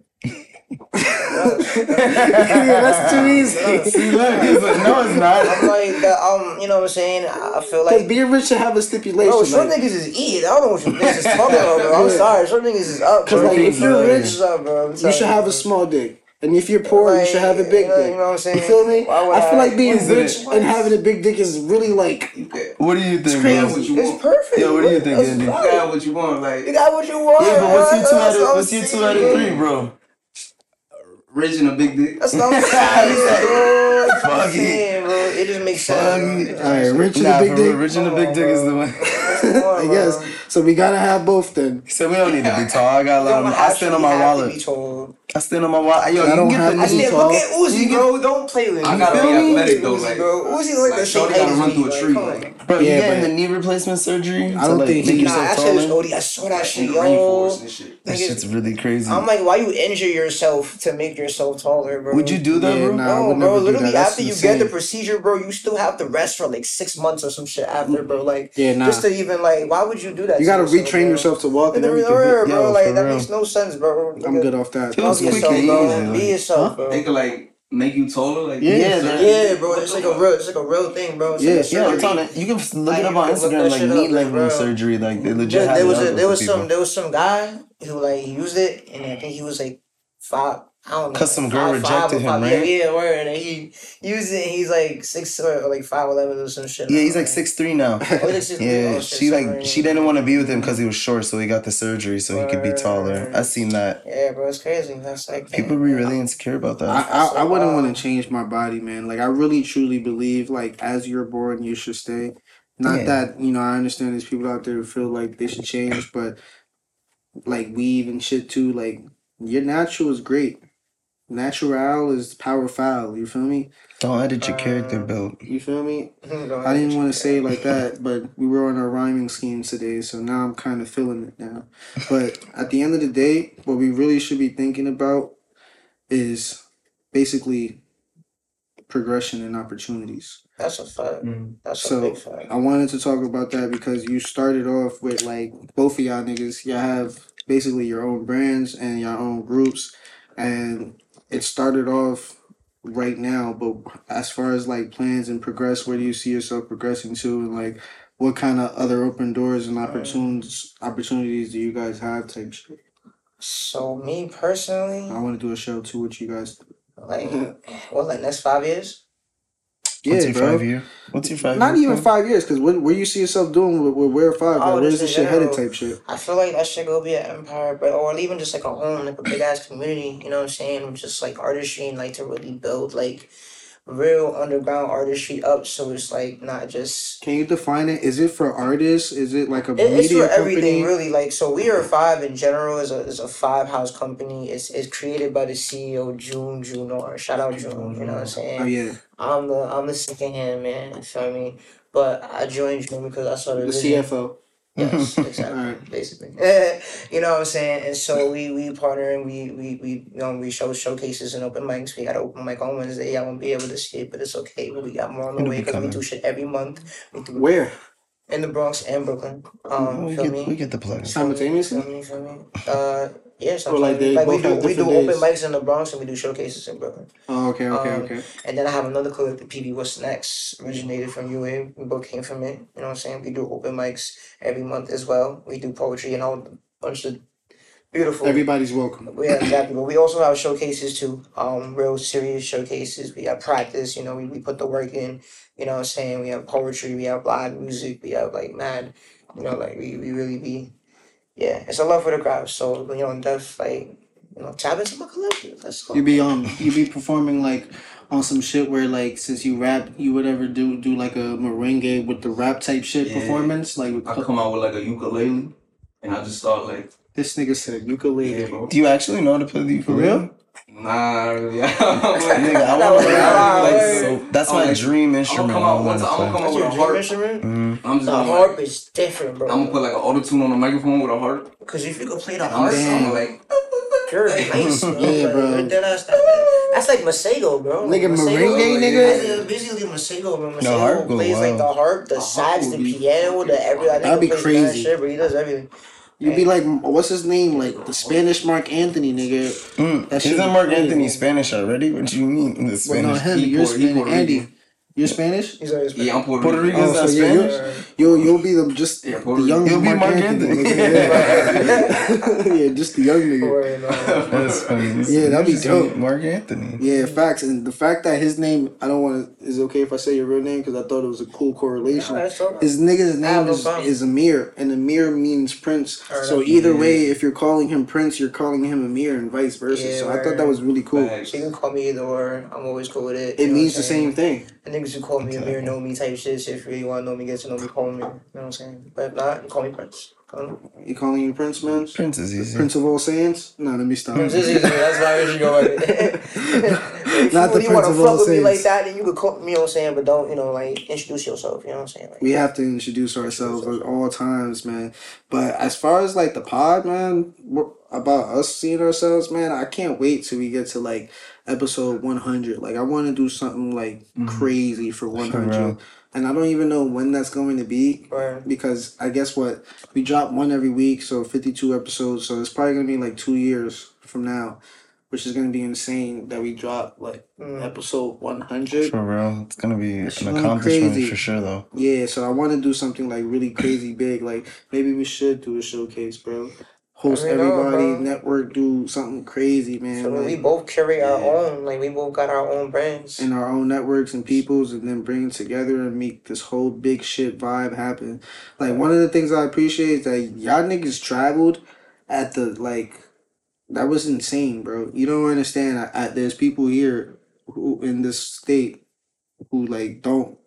yeah, that's too easy. See, look, he's like, no, it's I'm like, that, um, you know what I'm saying? I feel Because like. being rich should have a stipulation. Bro, short like, niggas is eating. I don't know what you niggas is talking about, bro. I'm sorry. Short niggas is up, Cause bro. like if you're rich, What's up, bro? I'm you should have a small dick. And if you're poor, you should have a big uh, dick. You know what I'm saying? You feel me? Why would I feel like being What is it? rich and having a big dick is really like What do you think? crazy. bro? What you It's perfect. Yeah, what do you think, That's Andy? You got what you want, like You got what you want. Yeah, but what's your two out of what's I'm your two out of three, bro? rich and a big dick. That's what I'm saying, bro. That's what I'm Fuck it. saying, bro. It just makes sense. Fuck bro. it. It just all right, makes rich and a big dick. rich and the big dick is the one. Come I guess. So we gotta have both then. He said we don't need to be tall. I got a lot. Of, I stand on my wallet. I stand on my wall. Yo, I you don't can have get I the any said, tall. look at Uzi, bro. Don't play with me. I gotta be athletic though, Uzi, like bro. Uzi look like, like the same Shorty height gotta as run me. through a like, tree, come on. like Bro, you Yeah, getting but- the knee replacement surgery? I to, don't like, think make he- Nah, yourself that shit was taller? OD. I saw that in shit, the rainforest yo. and shit. That Niggas- shit's really crazy. I'm like, why you injure yourself to make yourself taller, bro? Would you do that, Yeah, bro? nah. I No, would bro. never do Literally, that. That's after you insane. get the procedure, bro, you still have to rest for like six months or some shit after, bro. Like, just to even like, why would you do that? You gotta yourself, retrain bro? yourself to walk In and the everything. real, but- bro. Yo, like that real. makes no sense, bro. I'm good off that. It was Love quick yourself, and bro. easy, Be like- yourself, bro. They could like make you taller, like Yeah, Yeah, that- Yeah, bro, it's like a real, it's like a real thing, bro. It's Yeah, like Yeah, surgery. it's on it. You can look Like, it up on Instagram, like shit up, knee like, leveling surgery. Like they legit There, have there it was a, there there was some there was some guy who like used it and I think he was like five I don't know. Cause some girl five- five rejected or him, five- right? Yeah, yeah, word. And he used it he's like six or like five eleven or some shit. Yeah, he's like six three now. Oh, he's like six Yeah, oh, shit, she like sorry. she didn't want to be with him because he was short, so he got the surgery so he could be taller. I seen that. Yeah, bro, it's crazy. That's like People be really insecure about that. I, I wouldn't Wow. want to um, change my body, man. Like I really truly believe, like as you're born, you should stay. Not Yeah. that you know, I understand there's people out there who feel like they should change, but like weave and shit too. Like your natural is great. Natural is power foul. You feel me? Don't edit your character build. You feel me? I didn't want to say it like that, but we were on our rhyming schemes today, so now I'm kind of feeling it now. But at the end of the day, what we really should be thinking about is basically progression and opportunities. That's a fact. Mm. That's a So big fact. I wanted to talk about that because you started off with like both of y'all niggas. Y'all have basically your own brands and your own groups, and it started off right now. But as far as like plans and progress, where do you see yourself progressing to, and like what kind of other open doors and opportunities opportunities do you guys have? Type shit. So me personally, I want to do a show too with you guys. like, what like next five years? What's Yeah, your bro. five year? What's your five Not year even plan? five years, because what where you see yourself doing with, with Where Five? Oh, Like, where's this shit headed? Type shit. I feel like that should go be an empire, but or even just like a home, like a big ass community. You know what I'm saying? Just like artistry and like to really build like real underground artistry up. So it's like not just. Can you define it? Is it for artists? Is it like a It, it's media for everything, company? really. Like so, we are five in general is a is a five house company. It's it's created by the CEO June Junor. Shout out June. You know what I'm saying? Oh yeah, I'm the I'm the second hand man. You feel me? But I joined June because I saw the, the vision. CFO. Yes, exactly. Basically, you know what I'm saying. And so we we partner and we we we you know we show showcases and open mics. We got an open mic on Wednesday. I won't be able to see it, but it's okay. But we got more on the It'll way because we do shit every month. We do Where in the Bronx and Brooklyn. Um, we feel get me? we get the plug. simultaneously? Feel me? Feel me? Uh, yeah, Or sometimes. like they like we do have we do different open days? mics in the Bronx and we do showcases in Brooklyn. Oh okay, okay, Um, okay. And then I have another collective, PB What's Next, originated from UA. We both came from it. You know what I'm saying? We do open mics every month as well. We do poetry and all the bunch of beautiful. Everybody's welcome. yeah, exactly. But we also have showcases too. Um, real serious showcases. We have practice. You know, we, we put the work in. You know what I'm saying? We have poetry. We have live music. We have like mad. You know, like we, we really be. Yeah, it's a love for the craft. So you know, that's like you know, tap into my collective. Let's go. You be um, you be performing like on some shit where like since you rap, you would ever do do like a merengue with the rap type shit Yeah. performance. Like with I come out with like a ukulele, and I just start like, this nigga said ukulele. yeah, bro. Do you actually know how to play the For ukulele? real? Nah, really. Nigga, I That want was to wild, like so. That's I'm my like- dream I'm instrument. gonna come I out want once. to I'm gonna come out That's with a harp. instrument? Mm-hmm. I'm just The gonna harp like, is different, bro. I'm gonna put like an auto tune on the microphone with a harp. Cause if you could play the I'm harp, just Damn. I'm like, you're nice, bro. Yeah, Like, bro. you're dead That's like Masego, bro. Nigga, Masego- merengue, That's nigga. basically Masego, bro. The harp Masego go plays like the harp, the The sax, the piano, the every. I think That'd be plays mad crazy. Shit, but he does everything. You be like, what's his name? Like the Spanish Marc Anthony nigga. Mm. Isn't Mark. Anthony Spanish already? What do you mean the Wait, no, Spanish? him. You're Spanish. Andy. You're Spanish. He's always yeah, I'm Puerto, Puerto Rican. Rican's Oh, not so yeah, Spanish. you're- You'll you'll be the just Yeah, the young You'll be Mark, Marc Anthony. Anthony. yeah, just the young nigga. That's funny. Yeah, that'd be dope. Marc Anthony. Yeah, facts, and the fact that his name, I don't want to. Is it okay if I say your real name? Because I thought it was a cool correlation. His nigga's name is, is Amir, and Amir means prince. Alright, So that's- either way, if you're calling him prince, you're calling him Amir, and vice versa. Yeah, so I thought that was really cool. Facts. So you can call me either or. I'm always cool with it. It means the same thing. The niggas who call me Amir know me type shit. So if you really want to know me, get to know me, call me. You know what I'm saying? But if not, call me Prince. You calling you Prince, man? Prince is easy. Prince of all saints? No, let me stop. Prince is easy. That's not where you go with it. if Not the you, you want to Prince of all fuck with me like that, then you could call me. You know what I'm saying? But don't, you know, like introduce yourself. You know what I'm saying? Like, We have to introduce ourselves at all times, man. But as far as like the pod, man, we're- about us seeing ourselves, man, I can't wait till we get to like episode 100. Like, I want to do something like crazy for 100. real. and I don't even know when that's going to be Right. because I guess what we drop one every week, so 52 episodes. So it's probably going to be like two years from now, which is going to be insane that we drop like Mm. episode 100. For real, it's gonna be It's an gonna be accomplishment crazy. for sure, though. Yeah, so I want to do something like really crazy big. Like maybe we should do a showcase, bro. Host I everybody, bro. network, do something crazy, man. So we like, both carry our own. Like we both got our own brands. and our own networks and peoples, and then bring it together and make this whole big shit vibe happen. Like one of the things I appreciate is that y'all niggas traveled at the like. That was insane, bro. You don't understand. I, I, there's people here who in this state who like don't.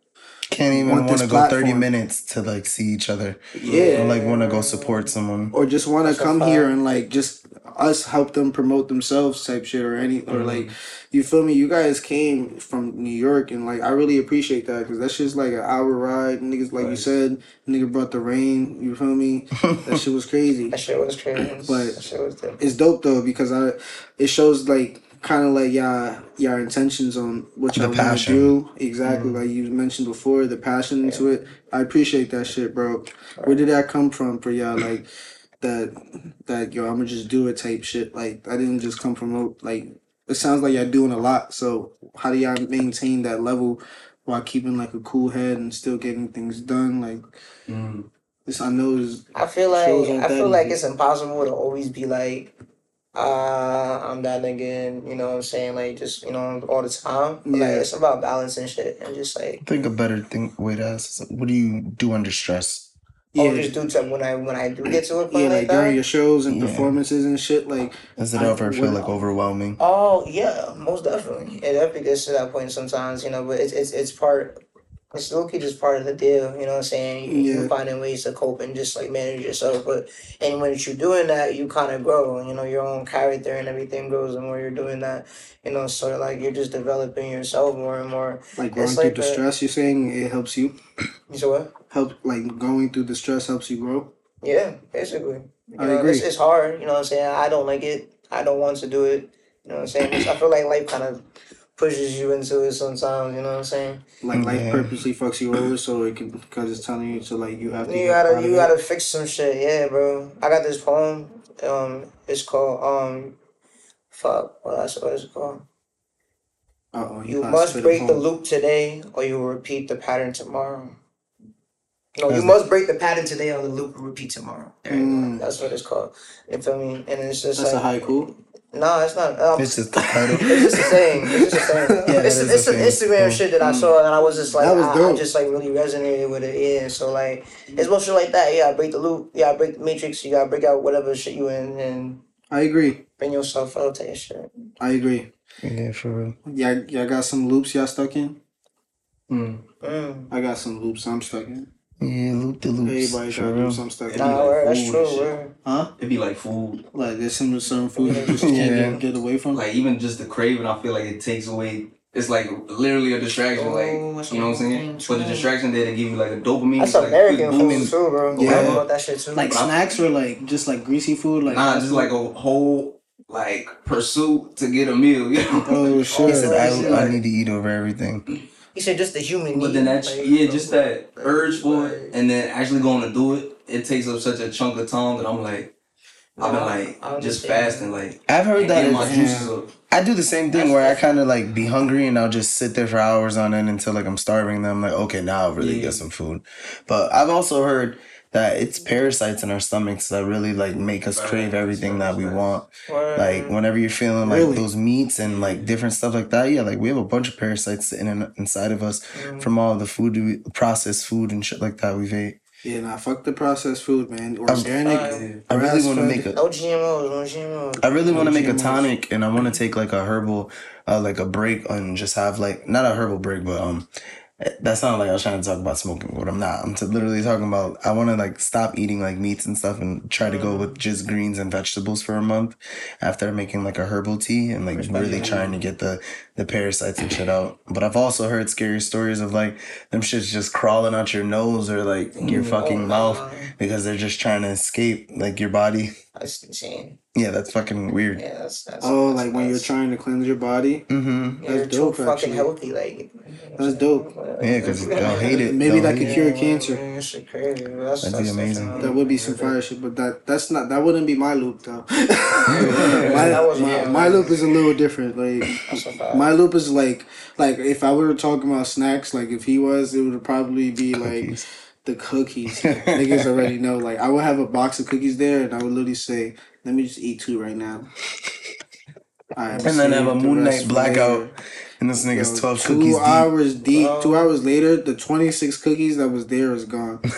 Can't even Want want to go thirty minutes to like see each other, Yeah. or like want to go support someone. or just want to come here and like just us help them promote themselves type shit or any or like mm-hmm. you feel me? You guys came from new york and like i really appreciate that because that's just like an hour ride. Niggas like you said nigga brought the rain you feel me? That shit was crazy. That shit was crazy. But- shit was different. it's dope though because i it shows like kind of like y'all y'all intentions on what y'all want to do. Exactly like you mentioned before the passion into it. I appreciate that shit bro. Where did that come from for y'all like that that yo i'm gonna just do it type shit? Like i didn't just come from like it sounds like y'all doing a lot. So how do y'all maintain that level while keeping like a cool head and still getting things done? Like Mm. this i know is I feel like I feel like it's impossible to always be like, uh, I'm that nigga, and you know what I'm saying, like just you know all the time. But, like Yeah. it's about balancing shit and just like I think a better thing way to ask is what do you do under stress? oh yeah just do something when I when I do get to a point yeah like, like that. during your shows and Yeah. performances and shit like Does it I- ever feel like overwhelming? Oh yeah, most definitely. It definitely gets to that point sometimes, you know. But it's it's it's part. It's low key just part of the deal, you know what I'm saying? You, Yeah. you finding ways to cope and just like manage yourself. But and when you're doing that, you kind of grow. You know, your own character and everything grows, and when you're doing that, you know, sort of like you're just developing yourself more and more. like going It's through like the a- stress you're saying it helps you You know what? help like going through the stress helps you grow Yeah, basically. You I know, agree. It's, it's hard. You know what I'm saying? I don't like it. I don't want to do it. You know what I'm saying? I feel like life kind of pushes you into it sometimes. You know what I'm saying? like life Yeah. purposely fucks you over so it can because it's telling you to like you have to You gotta you gotta fix some shit, yeah, bro. I got this poem. Um, it's called um, fuck. What else? What is it called? Uh-oh, You passed must to the break the loop today, or you will repeat the pattern tomorrow. No, you must break the pattern today, or the loop will repeat tomorrow. There you Mm. go. That's what it's called. You feel me? And it's just That's a haiku. No, it's not. Um, It's just the title. It's just a saying. It's just a saying. Yeah, it's it's some Instagram quote. shit that I saw, and I was just like, was I, I just like really resonated with it. Yeah, so like, it's more shit like that. Yeah, break the loop. Yeah, break the matrix. You gotta break out whatever shit you in and I agree. bring yourself out to your shit. I agree. Yeah, for real. Y'all, y'all got some loops y'all stuck in? Mm. Mm. I got some loops I'm stuck in. Yeah, loop the loops. Everybody for got real. loops I'm stuck in. Yeah. Nah, word, that's true. Word. Huh? It'd be like food. Like there's some certain food you just can't Yeah. get, get away from. Like even just the craving, I feel like it takes away. It's like literally a distraction. Oh, like you know what I'm saying. something But the true. distraction there, they give you like a dopamine. That's like, American food boost. too, bro. Yeah. Yeah, about that shit too. like snacks or like just like greasy food. Like Nah, just like a whole like pursuit to get a meal. You know. oh He shit. said, I, I need to eat over everything. He said just the human. But need, then that like, yeah, just that like, urge for like, it, and then actually going to do it, it takes up such a chunk of time that I'm like, I've been like I just fasting, like I've heard that. my juices up. I do the same thing where I kind of like be hungry and I'll just sit there for hours on end until like I'm starving. And then I'm like, okay, now I'll really Yeah. get some food. But I've also heard that it's parasites in our stomachs that really like make us crave everything that we want. Like whenever you're feeling like Really? those meats and like different stuff like that, yeah, like we have a bunch of parasites sitting in, inside of us Mm. from all the food, we, processed food and shit like that we've ate. Yeah, nah, fuck the processed food, man. Organic. fine. I really want to make a, no GMOs, no GMOs. I really want to make a tonic, and I want to take like a herbal, uh, like a break, and just have like not a herbal break, but um, That's not like I was trying to talk about smoking, but I'm not. I'm t- literally talking about I want to like stop eating like meats and stuff and try to go mm-hmm. with just greens and vegetables for a month after making like a herbal tea and like really trying to get the the parasites and shit out. But I've also heard scary stories of like them shits just crawling out your nose or like your mm, oh, fucking mouth because they're just trying to escape like your body. That's insane. Yeah, that's fucking weird. Yeah, that's, that's Oh, that's like when you're trying to cleanse your body. Mm-hmm. Yeah, That's dope, fucking actually. healthy. Like That's dope. Yeah, because they'll hate it. Maybe They'll that could cure it. cancer. Yeah, shit crazy. That's, That'd be that's amazing. That would be some fire shit, but that that's not that wouldn't be my loop though. my, my, my- my loop is a little different. Like That's my loop is like like if I were talking about snacks, like if he was, it would probably be like Cookies. the cookies. Niggas already know. Like I would have a box of cookies there, and I would literally say, "Let me just eat two right now." Alright, And then have a the Moon rest Knight for blackout. Later. And this nigga's Yo, 12 two cookies deep. hours deep. Oh. Two hours later, the twenty six cookies that was there is gone.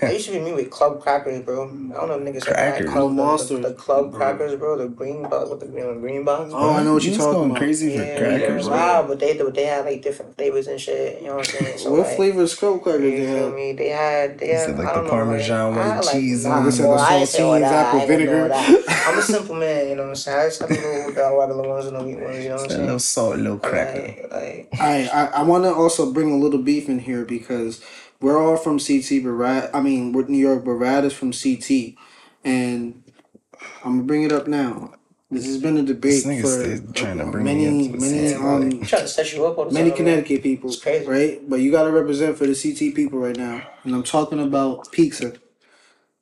That used to be me with club crackers, bro. I don't know if niggas have Crackers? had club, Oh, Monsters. the, the club crackers, bro. The green box with the green, green box. Oh, I know what You you're talking going about. crazy for Yeah, crackers. yeah, wow, but they they had like different flavors and shit. You know what I'm saying? So, what like, flavor of scrub crackers You they feel have? me? They had they You had said, like, I the don't know, Parmesan like, I white had, like, cheese nah, and- Nigga said boy, the I ain't say all saltines, that. apple I ain't gonna do vinegar. that. I'm a simple man, you know what I'm saying? I just have to go with the regular ones and the wheat ones, you know what I'm A little saying? salt, a little cracker. Like, like I I, I want to also bring a little beef in here because we're all from CT, but Rad, I mean, we're New York, but Rad is from CT, and I'm gonna bring it up now. This has been a debate This nigga for trying to bring many, me many, um, I'm trying to set you up all the many Connecticut people, It's crazy. right? But you gotta represent for the CT people right now, and I'm talking about pizza.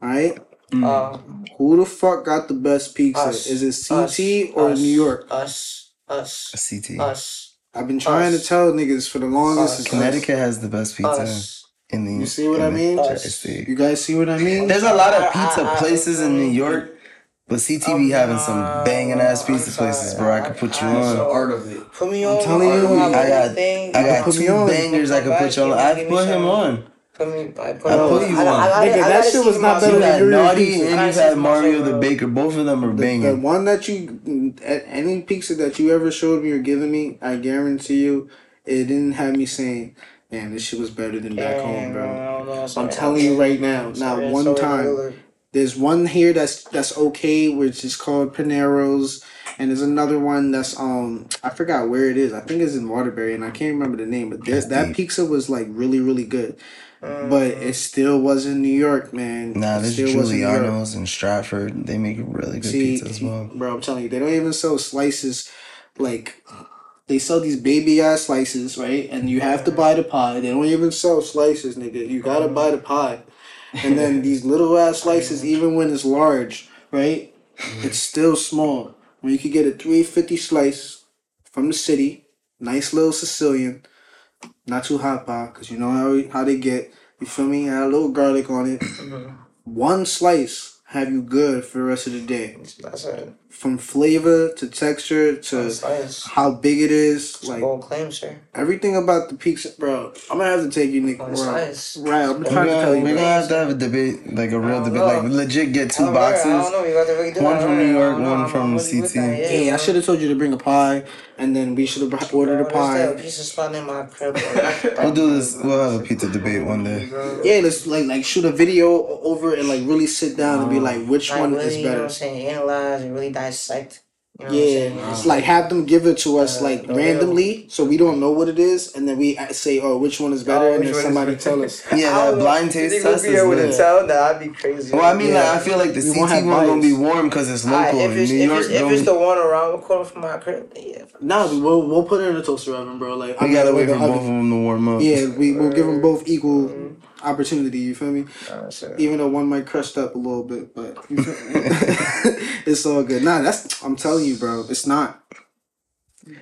All right, man. Uh, who the fuck got the best pizza? Us. Is it CT us, or us, New York? Us, us, CT. us, I've been trying Us. to tell niggas for the longest. Us. it's Connecticut has the best pizza us. in the. You see what I mean? You guys see what I mean? There's a lot of I- I- pizza I- places in New York, but CT be having some banging ass I'm pizza places, bro. I could put you I- I- on. so- Art of it. Put me on. telling I you, don't have I got- anything. I got two me bangers I could put you on. I put him on. Put me. I put, I on. put you I- I- on. I Nigga, that gotta shit was not better than had Naughty and you had Mario the. Baker. Both of them are The, the one that you, at any pizza that you ever showed me or given me, I guarantee you, it didn't have me saying, "Man, this shit was better than back home, bro." I'm telling you right now, not one time. There's one here that's that's okay, which is called Paneros, and there's another one that's um I forgot where it is. I think it's in Waterbury, and I can't remember the name. But this, that pizza was like really really good, but it still wasn't New York, man. Nah, there's still wasn't New York. Giuliano's in Stratford. They make really good See, pizza as well. bro, I'm telling you, they don't even sell slices. Like, they sell these baby ass slices, right? And you have to buy the pie. They don't even sell slices, nigga. You gotta buy the pie. And then these little ass slices, even when it's large, right? It's still small. When you could get a three fifty slice from the city, nice little Sicilian, not too hot pie, cause you know how how they get. You feel me? Add a little garlic on it. Mm-hmm. One slice have you good for the rest of the day That's it. from flavor to texture to nice. how big it is, like Bold claim, sir. everything about the pizza, bro. I'm gonna have to take you, Nick. Bro. nice. Right, I'm We're trying to gonna, tell you. we're gonna have to have a debate, like a real I don't debate, like legit get two I don't know, I don't boxes. know. You got to One from New York, one from I'm really with CT. Yeah, Hey, I should have told you to bring a pie, and then we should have ordered a Bro, there's that pie. pizza spot in my crib. We'll do this. We'll have a pizza debate one day. Yeah, let's like like shoot a video over and like really sit down and be like, which Like, one really, is You know what better? I'm saying? Analyze and really dissect. You know Yeah, what I'm it's like have them give it to us Uh, like the real- randomly, so we don't know what it is, and then we say, "Oh, which one is better?" Oh, and then somebody tell us. Yeah, I that blind taste think we'll test be is able to tell? Nah, I'd be crazy. Well, I mean, Yeah. like, I feel like the We CT won't one have gonna be warm because it's Alright, local. if it's, New if York, it's, if it's the one around the corner from my crib, then yeah. Nah, we will we'll put it in a toaster oven, bro. Like we I'm gotta wait for a both of them to warm up. Yeah, we will give them both equal opportunity. You feel me? Nah, shit. Even though one might crushed up a little bit, but you feel me? it's all good. Nah, that's I'm telling you, bro. It's not.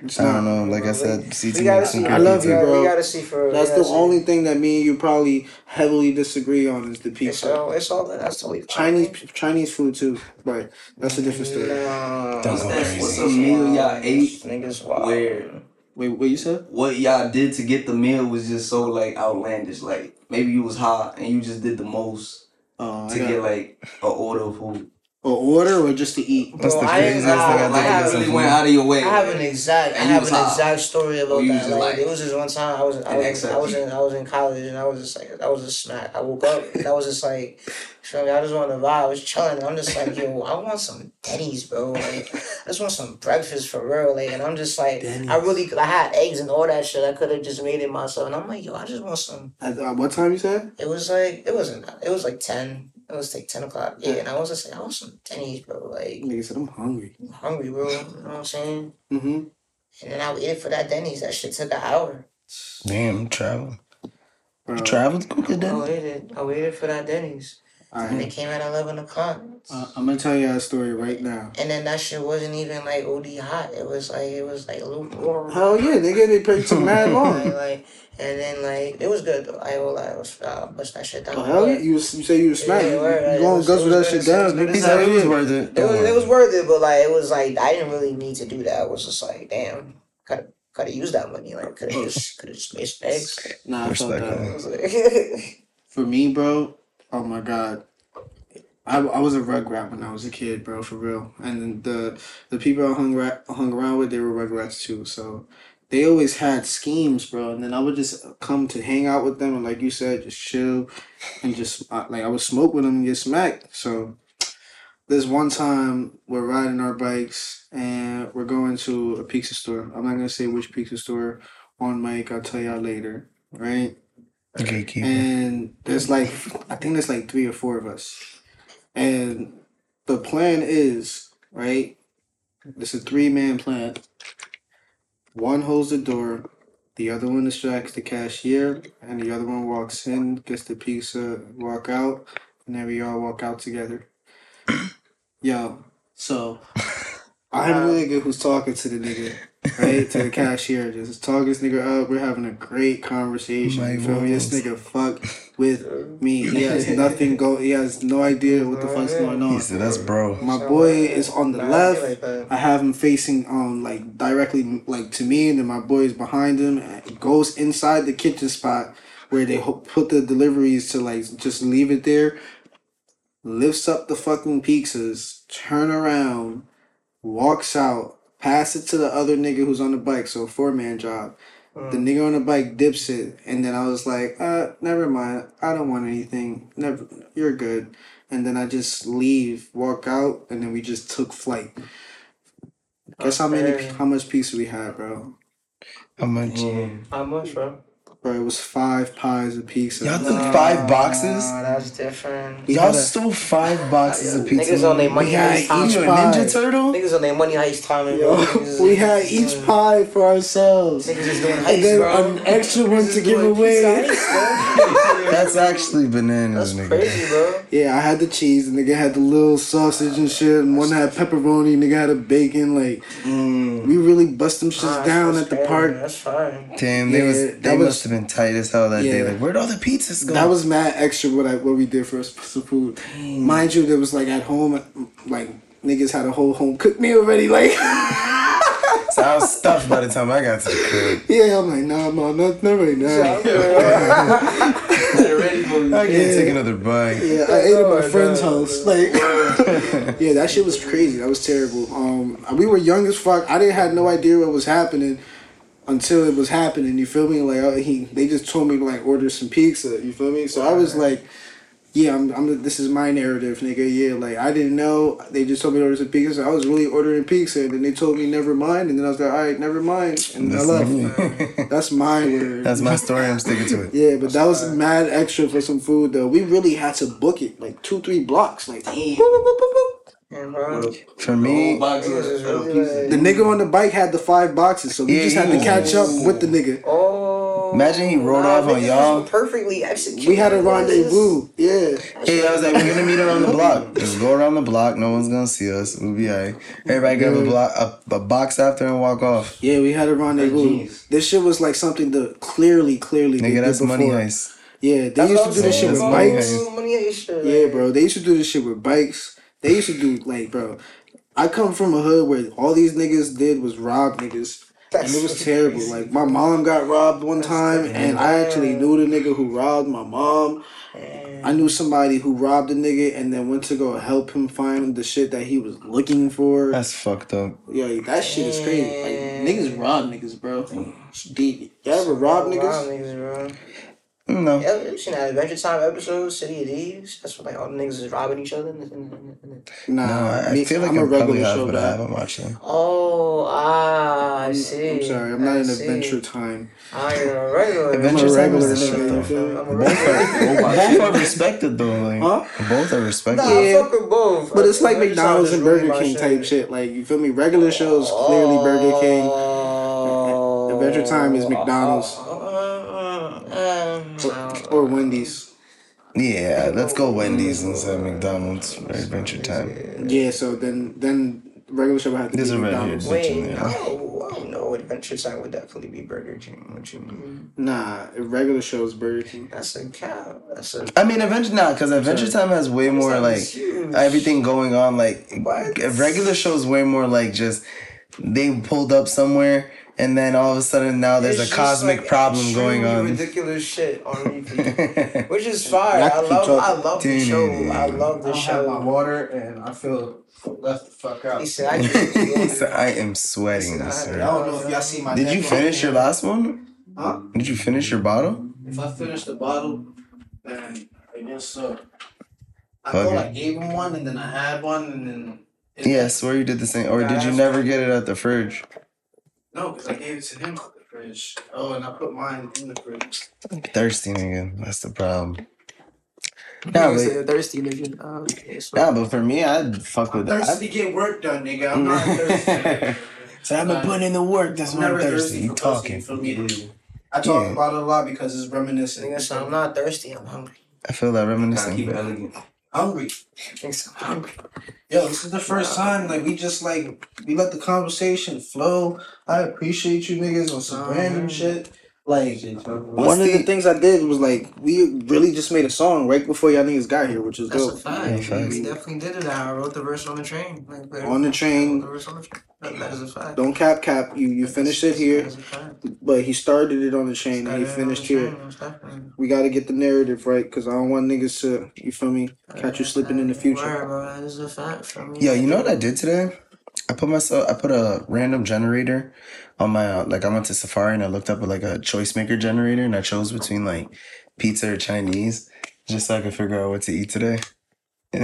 It's I don't know. Like I said, CT gotta makes see. some I love you, bro. We gotta see for. That's the see. only thing that me and you probably heavily disagree on is the It's pizza. all. It's all. That's totally fine. Chinese Chinese food too, but that's a different story. Nah, Don't go What's crazy. a meal y'all ate Niggas wild. where Wait, what you said? what y'all did to get the meal was just so like outlandish? Like maybe you was hot and you just did the most Uh, to get like a order of food. Or order or just to eat? That's Bro, the I ain't craziest thing gonna- I I think Like, have- of really went out of your way. I have an exact. I And you have an hot. exact story about Or that. Like, like- it was just one time I was I was, I was in I was in college and I was just like I was just smack. I woke up and I was just like, so I just wanted to vibe. I was chilling. I'm just like, yo, I want some Denny's, bro. Like, I just want some breakfast for real. Like, and I'm just like, I really, I had eggs and all that shit. I could have just made it myself. And I'm like, yo, I just want some. At uh, what time you said? It was like, it wasn't. It was like ten. It was like ten o'clock. Yeah, and I was just like, I want some Denny's, bro. Like, Nigga said I'm hungry. I'm hungry, bro. You know what I'm saying? Mm-hmm. And then I waited for that Denny's. That shit took an hour. Damn, travel. Bro, You traveled to go get I waited. I waited for that Denny's. And it came at eleven o'clock. Uh, I'm gonna tell you a story right now. And then that shit wasn't even like OD hot. It was like it was like lukewarm. Hell yeah, nigga, they paid some mad Like, long. like, and then like it was good though. I will lie, I was uh, bust that shit down. Oh, hell yeah, you, was, you say you was smack. Yeah, you word, you it going was- guts it with that shit down, it was nigga. good. He It's said like- it was worth it. It was it was worth it, but like it was like I didn't really need to do that. I was just like, damn, gotta gotta use that money. Like could have just could have just made some eggs. Nah, I felt that. man. I was like, For me, bro, oh my god. I, I was a rugrat when I was a kid, bro, for real. And the the people I hung, ra- hung around with, they were rugrats too. So they always had schemes, bro. And then I would just come to hang out with them and, like you said, just chill and just uh, like I would smoke with them and get smacked. So this one time we're riding our bikes and we're going to a pizza store. I'm not gonna say which pizza store on mic. I'll tell y'all later, right? Gatekeeper. and there's like I think there's like three or four of us, and the plan is right. It's a three man plan. One holds the door, the other one distracts the cashier, and the other one walks in, gets the pizza, walk out, and then we all walk out together. Yo, so I'm the nigga who's talking to the nigga, right? to the cashier, just talking this nigga up. We're having a great conversation. My you feel me? This nigga fuck with me. He has nothing go. He has no idea what the fuck's going on. He on. said, that's bro. My boy is on the left. feel like that. I have him facing um like directly like to me, and then my boy is behind him. And goes inside the kitchen spot where they put the deliveries to like just leave it there. Lifts up the fucking pizzas, turn around, walks out, pass it to the other nigga who's on the bike. So four man job. The nigga on the bike dips it, and then I was like, uh, never mind. I don't want anything. Never, you're good. And then I just leave, walk out, and then we just took flight. Guess how many, how much pizza we had, bro? How much? How much, bro? Bro, it was five pies of pizza. Y'all took five boxes? Nah, that's different. Y'all had a- stole five boxes of pizza. Niggas on their money We had each You pie. Ninja Turtle? Niggas on their money heist timing, bro. Yo, we had each pie for ourselves. Niggas is doing And heist, then bro. an extra one Niggas to give away. pizza heist, bro. That's actually bananas, That's nigga. crazy, bro. Yeah, I had the cheese. The nigga had the little sausage and shit. And one had pepperoni. Nigga had a bacon. Like, Mm. we really bust them shits Nah, down at the fair, park. That's fine. Damn, they Yeah, was that they was- must have been tight as hell that day. Like, where'd all the pizzas go? That was mad extra what I what we did for us some food. Mind you, there was like at home, like niggas had a whole home cooked meal already. Like, so I was stuffed by the time I got to the crib. yeah, I'm like, no, no, not, not right now. Ready for you. I can't Yeah. take another bite. Yeah, I ate at my friend's no. house. Like, yeah, that shit was crazy. That was terrible. Um, we were young as fuck. I didn't had no idea what was happening until it was happening. You feel me? Like, oh, he they just told me to like order some pizza. You feel me? So I was like, yeah, I'm, I'm. This is my narrative, nigga. Yeah, like I didn't know. They just told me to order some pizza. So I was really ordering pizza, and then they told me never mind, and then I was like, all right, never mind, and I That's left. me. That's my word. That's my story. I'm sticking to it. Yeah, but that was mad extra for some food though. We really had to book it like two, three blocks. Like boop, For me, box of Niggas is of really pizza. like- the nigga on the bike had the five boxes, so we Yeah, just had to catch up with the nigga. Oh. Imagine he rolled off on y'all. Perfectly executed. We had a rendezvous. Yeah, hey, I was like, we're gonna meet around the block. Just go around the block. No one's gonna see us. We'll be alright. Everybody grab a block, a, a box after, and walk off. yeah, we had a rendezvous. genius. This shit was like something to clearly, clearly. Nigga, did that's money before. heist. Yeah, they That's used to do this shit with saying. saying, bikes. Money heist Yeah, bro. They used to do this shit with bikes. They used to do like, bro. I come from a hood where all these niggas did was rob niggas. and it was terrible. Like my mom got robbed one time, and I actually knew the nigga who robbed my mom. I knew somebody who robbed a nigga and then went to go help him find the shit that he was looking for. That's fucked up. Yeah, that shit is crazy. Like niggas rob niggas, bro. It's deep. You ever rob Rob niggas? niggas, bro. No. Yeah, you seen that Adventure Time episode, City of Thieves? That's what like all the niggas is robbing each other. in the- in the- in the- Nah, No, I, I feel like I'm a regular have, show but I haven't watched them. Oh, ah, I I'm- see. I'm sorry, I'm not I in see. Adventure Time. I am a regular. Adventure I'm a Time regular is shit, though. you feel me? I'm a Both regular. are, both are respected though. Like Huh? both are respected. Nah, Yeah. fuck with both. But it's like Adventure McDonald's and Burger King shit. type shit. Like you feel me? Regular shows clearly Burger King. Oh. Adventure Time is McDonald's. Um, or Wendy's. Yeah, let's go Wendy's instead of McDonald's for Adventure Time. Yeah, so then then regular show would have to There's be a red McDonald's. hair. Wait, Bitching, yeah. no, I don't. Adventure Time would definitely be Burger King. What you mean? Nah, regular show is Burger King. That's a cow. That's a. I mean, Adventure nah, because Adventure Time has way more like huge. everything going on. Like What? a regular shows way more like just they pulled up somewhere and then all of a sudden now there's It's a cosmic like, problem going on. Ridiculous shit on repeat, which is fine. I I can keep love. I love the show. I love the show. water and I feel left the fuck out. He said, "I He said, I am sweating, Listen, I- don't know if y'all see my Did you finish your last one? Huh? Did you finish your bottle? If I finish the bottle, then I guess so. I Fuck thought it. I gave him one and then I had one and then. it- Yeah, I swear you did the same. Or Yeah, did you never get it at the fridge? No, because I gave it to him out the fridge. Oh, and I put mine in the fridge. Thirsty nigga. That's the problem. Nah, Nah, but, but, thirsty nigga. Oh, okay, so- nah, but for me, I'd fuck with that. Thirsty to get work done, nigga. I'm not thirsty. so I've been putting in the work. That's I'm why I'm never thirsty. thirsty You for pussy, talking? for me. I talk Yeah. about it a lot because it's reminiscent. Nigga, so I'm not thirsty. I'm hungry. I feel that Gotta reminiscing. keep it elegant. Hungry. Nigga, so hungry. Yo, this is the first time like we just like we let the conversation flow. I appreciate you niggas on some random shit. Like one of the the- things I did was like we really just made a song right before y'all niggas got here, which is That's a fact. Yeah, we definitely did it. I wrote the verse on the train. Like, literally. On the train. I wrote the verse on the train. That, that is a fact. Don't cap cap. You you finished it here, That's a fact. but he started it on the chain and he Started on finished the here. train, most definitely. We got to get the narrative right because I don't want niggas to you feel me catch you slipping in the Word, future. bro. That is a fact for me. Yo, you know what I did today? I put myself. I put a random generator on my uh, like. I went to Safari and I looked up like a choice maker generator and I chose between like pizza or Chinese just so I could figure out what to eat today.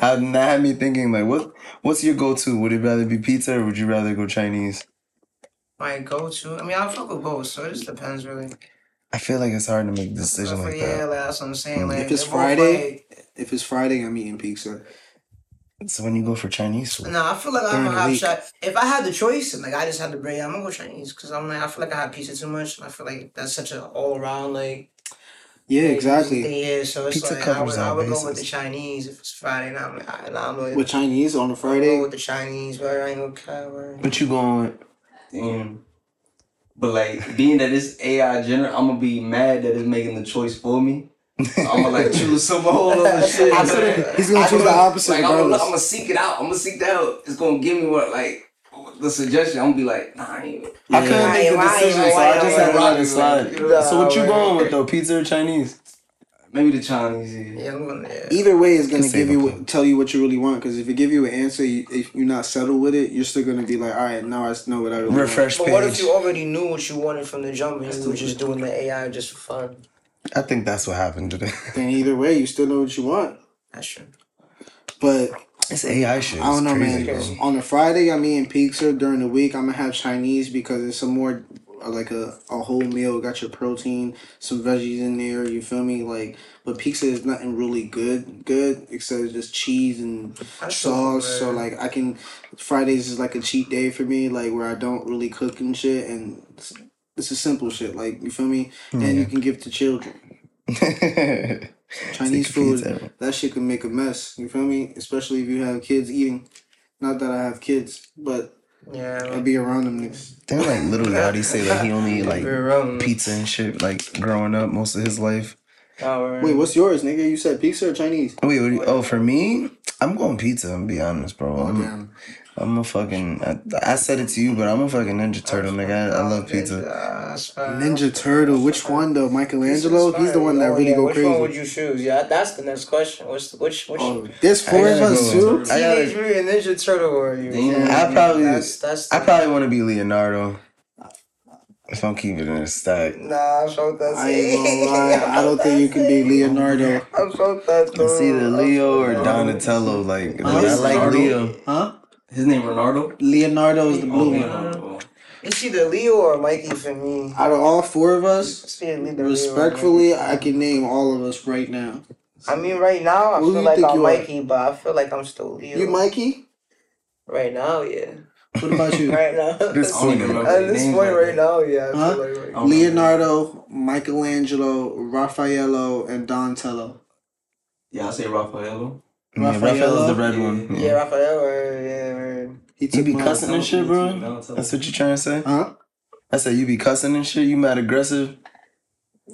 And that had me thinking like, what what's your go to? Would it rather be pizza or would you rather go Chinese? My go to. I mean, I fuck with both, so it just depends really. I feel like it's hard to make a decision like yeah, that. like, that's what I'm saying. Mm. Like, If it's they're both, Friday, If it's Friday, I'm eating pizza. So when you go for Chinese like- food, Nah, I feel like I'm During gonna have week. shot. If I had the choice and like I just had to break, I'm gonna go Chinese because I'm like I feel like I have pizza too much. And I feel like that's such an all around like Yeah, exactly. Yeah, so it's Pizza like I covers would, I all would go with the Chinese if it's Friday. And I'm like, I, nah, I'm like, With Chinese on a I'll go Friday, with the Chinese, but I ain't gonna cover. But you going with? Damn. But like being that it's AI general, I'm gonna be mad that it's making the choice for me. I'm gonna like choose some whole other shit. I man. couldn't- he's gonna I choose the gonna- opposite Like I'm gonna. I'm gonna seek it out. I'm gonna seek that out. It's gonna give me what like the suggestion. I'm gonna be like, nah, I ain't. I couldn't Yeah. make the Why- decision, so I just had to why- let it slide. Nah, So what you going with though? Pizza or Chinese? Maybe the Chinese. Yeah. Yeah, I'm gonna. Yeah. Either way is gonna Could give you a what, tell you what you really want. Because if it give you an answer, you, if you're not settled with it, you're still gonna be like, all right, now I know what I really want. Refresh But what if you already knew what you wanted from the jump and you were just doing the AI just for fun? I think that's what happened today. Then either way, you still know what you want. That's true. But it's AI shit is I don't know, crazy, man. bro. On a Friday, I'm eating pizza. During the week, I'm gonna have Chinese because it's a more uh, like a, a whole meal. Got your protein, some veggies in there. You feel me? Like, but pizza is nothing really good, good except just cheese and That's sauce. so So like, I can Fridays is like a cheat day for me, like where I don't really cook and shit, and it's, it's a simple shit. Like, you feel me? Mm, and you can give to children. Chinese Stick a food, that shit can make a mess. You feel me? Especially if you have kids eating. Not that I have kids, but Yeah. I Yeah. be around them niggas. Didn't like Lil Yachty say that he only ate like pizza and shit like growing up most of his life? Wait, what's yours, nigga? You said pizza or Chinese? Wait, what you, oh for me, I'm going pizza. I'm gonna be honest, bro. Oh, I'm, a fucking. I, I said it to you, but I'm a fucking Ninja Turtle, nigga. I, I love pizza. That's fine. Ninja Turtle. Which one though? Michelangelo. He's the one that Oh, really yeah, go which crazy. one would you choose? Yeah, that's the next question. What's the, which which Oh, there's four I of gotta us go. too. Teenage Mutant Ninja Turtle or you? Damn. I probably, That's that's. I probably want to be Leonardo. If I'm keeping it in a stack. Nah, I'm so that's. I ain't gonna lie. I don't think you can be Leonardo. I'm so that's. It's either Leo or Donatello. Like I like Leo. Huh? His name Ronaldo. Leonardo is the Oh, blue one. Leonardo. It's either Leo or Mikey for me. Out of all four of us, It's either Leo or respectfully, I can name all of us right now. I mean, right now I Who feel you like think I'm you are? Mikey, but I feel like I'm still Leo. You, Mikey? Right now, yeah. What about you? Right now. This I don't even remember At this point, like right that. now, yeah. I Huh? like right Oh. Leonardo, Michelangelo, Raffaello, and Donatello. Yeah, I say Raffaello. Yeah, Raphael's the red one. Yeah, Yeah. Raphael, or, yeah, or, He You took be cussing and shit, bro. That's what you trying to say. Huh? I said you be cussing and shit. You mad aggressive.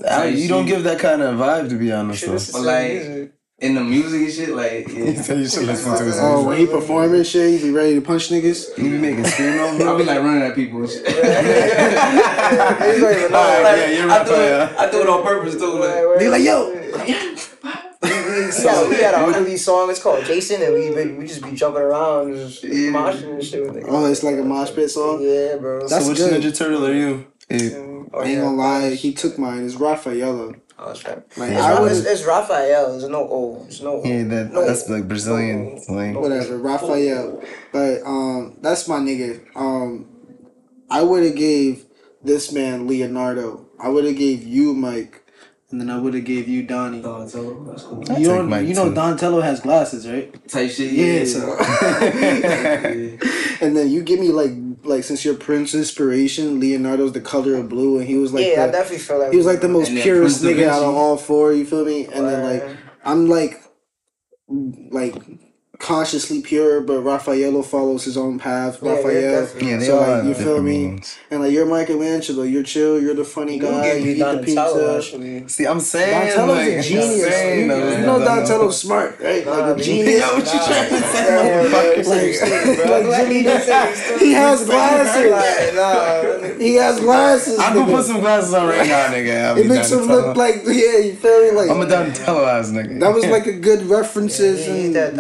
I, you don't give that kind of vibe, to be honest. Shit, Though. But, like. In the music and shit, like He yeah. said you should listen to his Oh, when he performing shit, he be ready to punch niggas. You be making scream over. I be like running at people and shit. He's not even know. Like, yeah, you're I do it. I do it on purpose too. Like, like, They like, yo. We had, we had an R&B song. It's called Jason, and we be, we just be jumping around, just Yeah. moshing and shit with it. Oh, it's like a mosh pit song? Yeah, bro. That's so which good. Ninja Turtle are you? Hey, Oh, I ain't gonna lie, he took mine. It's Raffaello. Oh, that's right. Like, It's, I Ra- it's, it's Raphael. There's no O. There's no O. yeah, that, No. that's like Brazilian slang. whatever, Raphael. But um, that's my nigga. Um, I would have gave this man Leonardo. I would have gave you Mike, and then I would have gave you Donnie. Donatello, that's cool. You take don't, Mike, you know too. Donatello has glasses, right? Type shit. Yeah, Yeah. so- And then you give me like like since you're Prince inspiration, Leonardo's the color of blue, and he was like yeah, I definitely feel like he was like the most purest nigga out of all four. You feel me? And then like I'm like like consciously pure, but Raffaello follows his own path. Yeah, yeah, Raphael. definitely. Yeah, they So, like, you feel me? meanings. And like you're Michelangelo, you're chill, you're the funny You guy, you eat the pizza. actually. See, I'm saying Donatello's like, a I'm genius. saying, You, though, you know Donatello's smart, right? Nah, like a man. genius. Yo, what you trying to say, Yeah, motherfucker? Like, like Jimmy, he has Like, glasses. nah, He has glasses. I'm gonna put some glasses on right now, nigga. It makes him look like yeah, you feel me? Like I'm a Donatello ass nigga. that was like a good references Yeah, he and that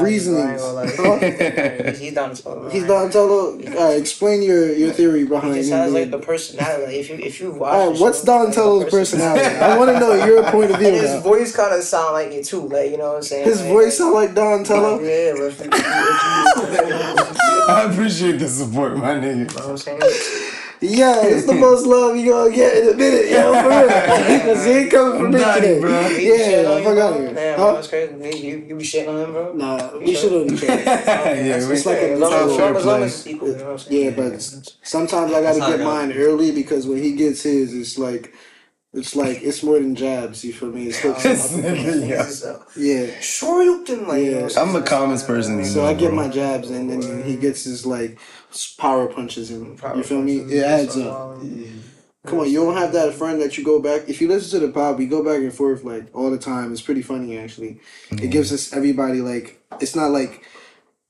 Donatello, reasonings. I ain't Huh? gonna lie. He's Donatello. He's Donatello. Alright, uh, explain your your theory He behind just him. has like the personality. Like, if you if you watch, Alright, what's show, like, the Donatello's personality? I want to know your point of view. And his now. voice kind of sound like it too. Like you know what I'm saying. His Like, voice like, sound like Donatello. Yeah, but if you, if you, if you, I appreciate the support, my nigga. you know what I'm saying. Yeah, it's the most love you gonna get in a minute, yo, for real. Cause he ain't coming from I'm me today. bro. He be Yeah, on I you, forgot bro? here. Damn, Huh? bro, that's crazy. You, you be shitting on him, bro. Nah, we should have each other. yeah, we, It's like a as long as, long as, fair play. equal, you know what I'm saying. Yeah, but sometimes I gotta get I go. mine early because when he gets his, it's like, it's like it's more than jabs. You feel me? It's hooks. This nigga, yeah. yeah. Sure, you can like. you know what I'm a saying? calmest person, So know, I get bro. my jabs and then he gets his like s- power punches him. Power you feel me? It adds up. Come on, you don't have that friend that you go back. If you listen to the pod, we go back and forth like all the time. It's pretty funny actually. It gives us everybody like it's not like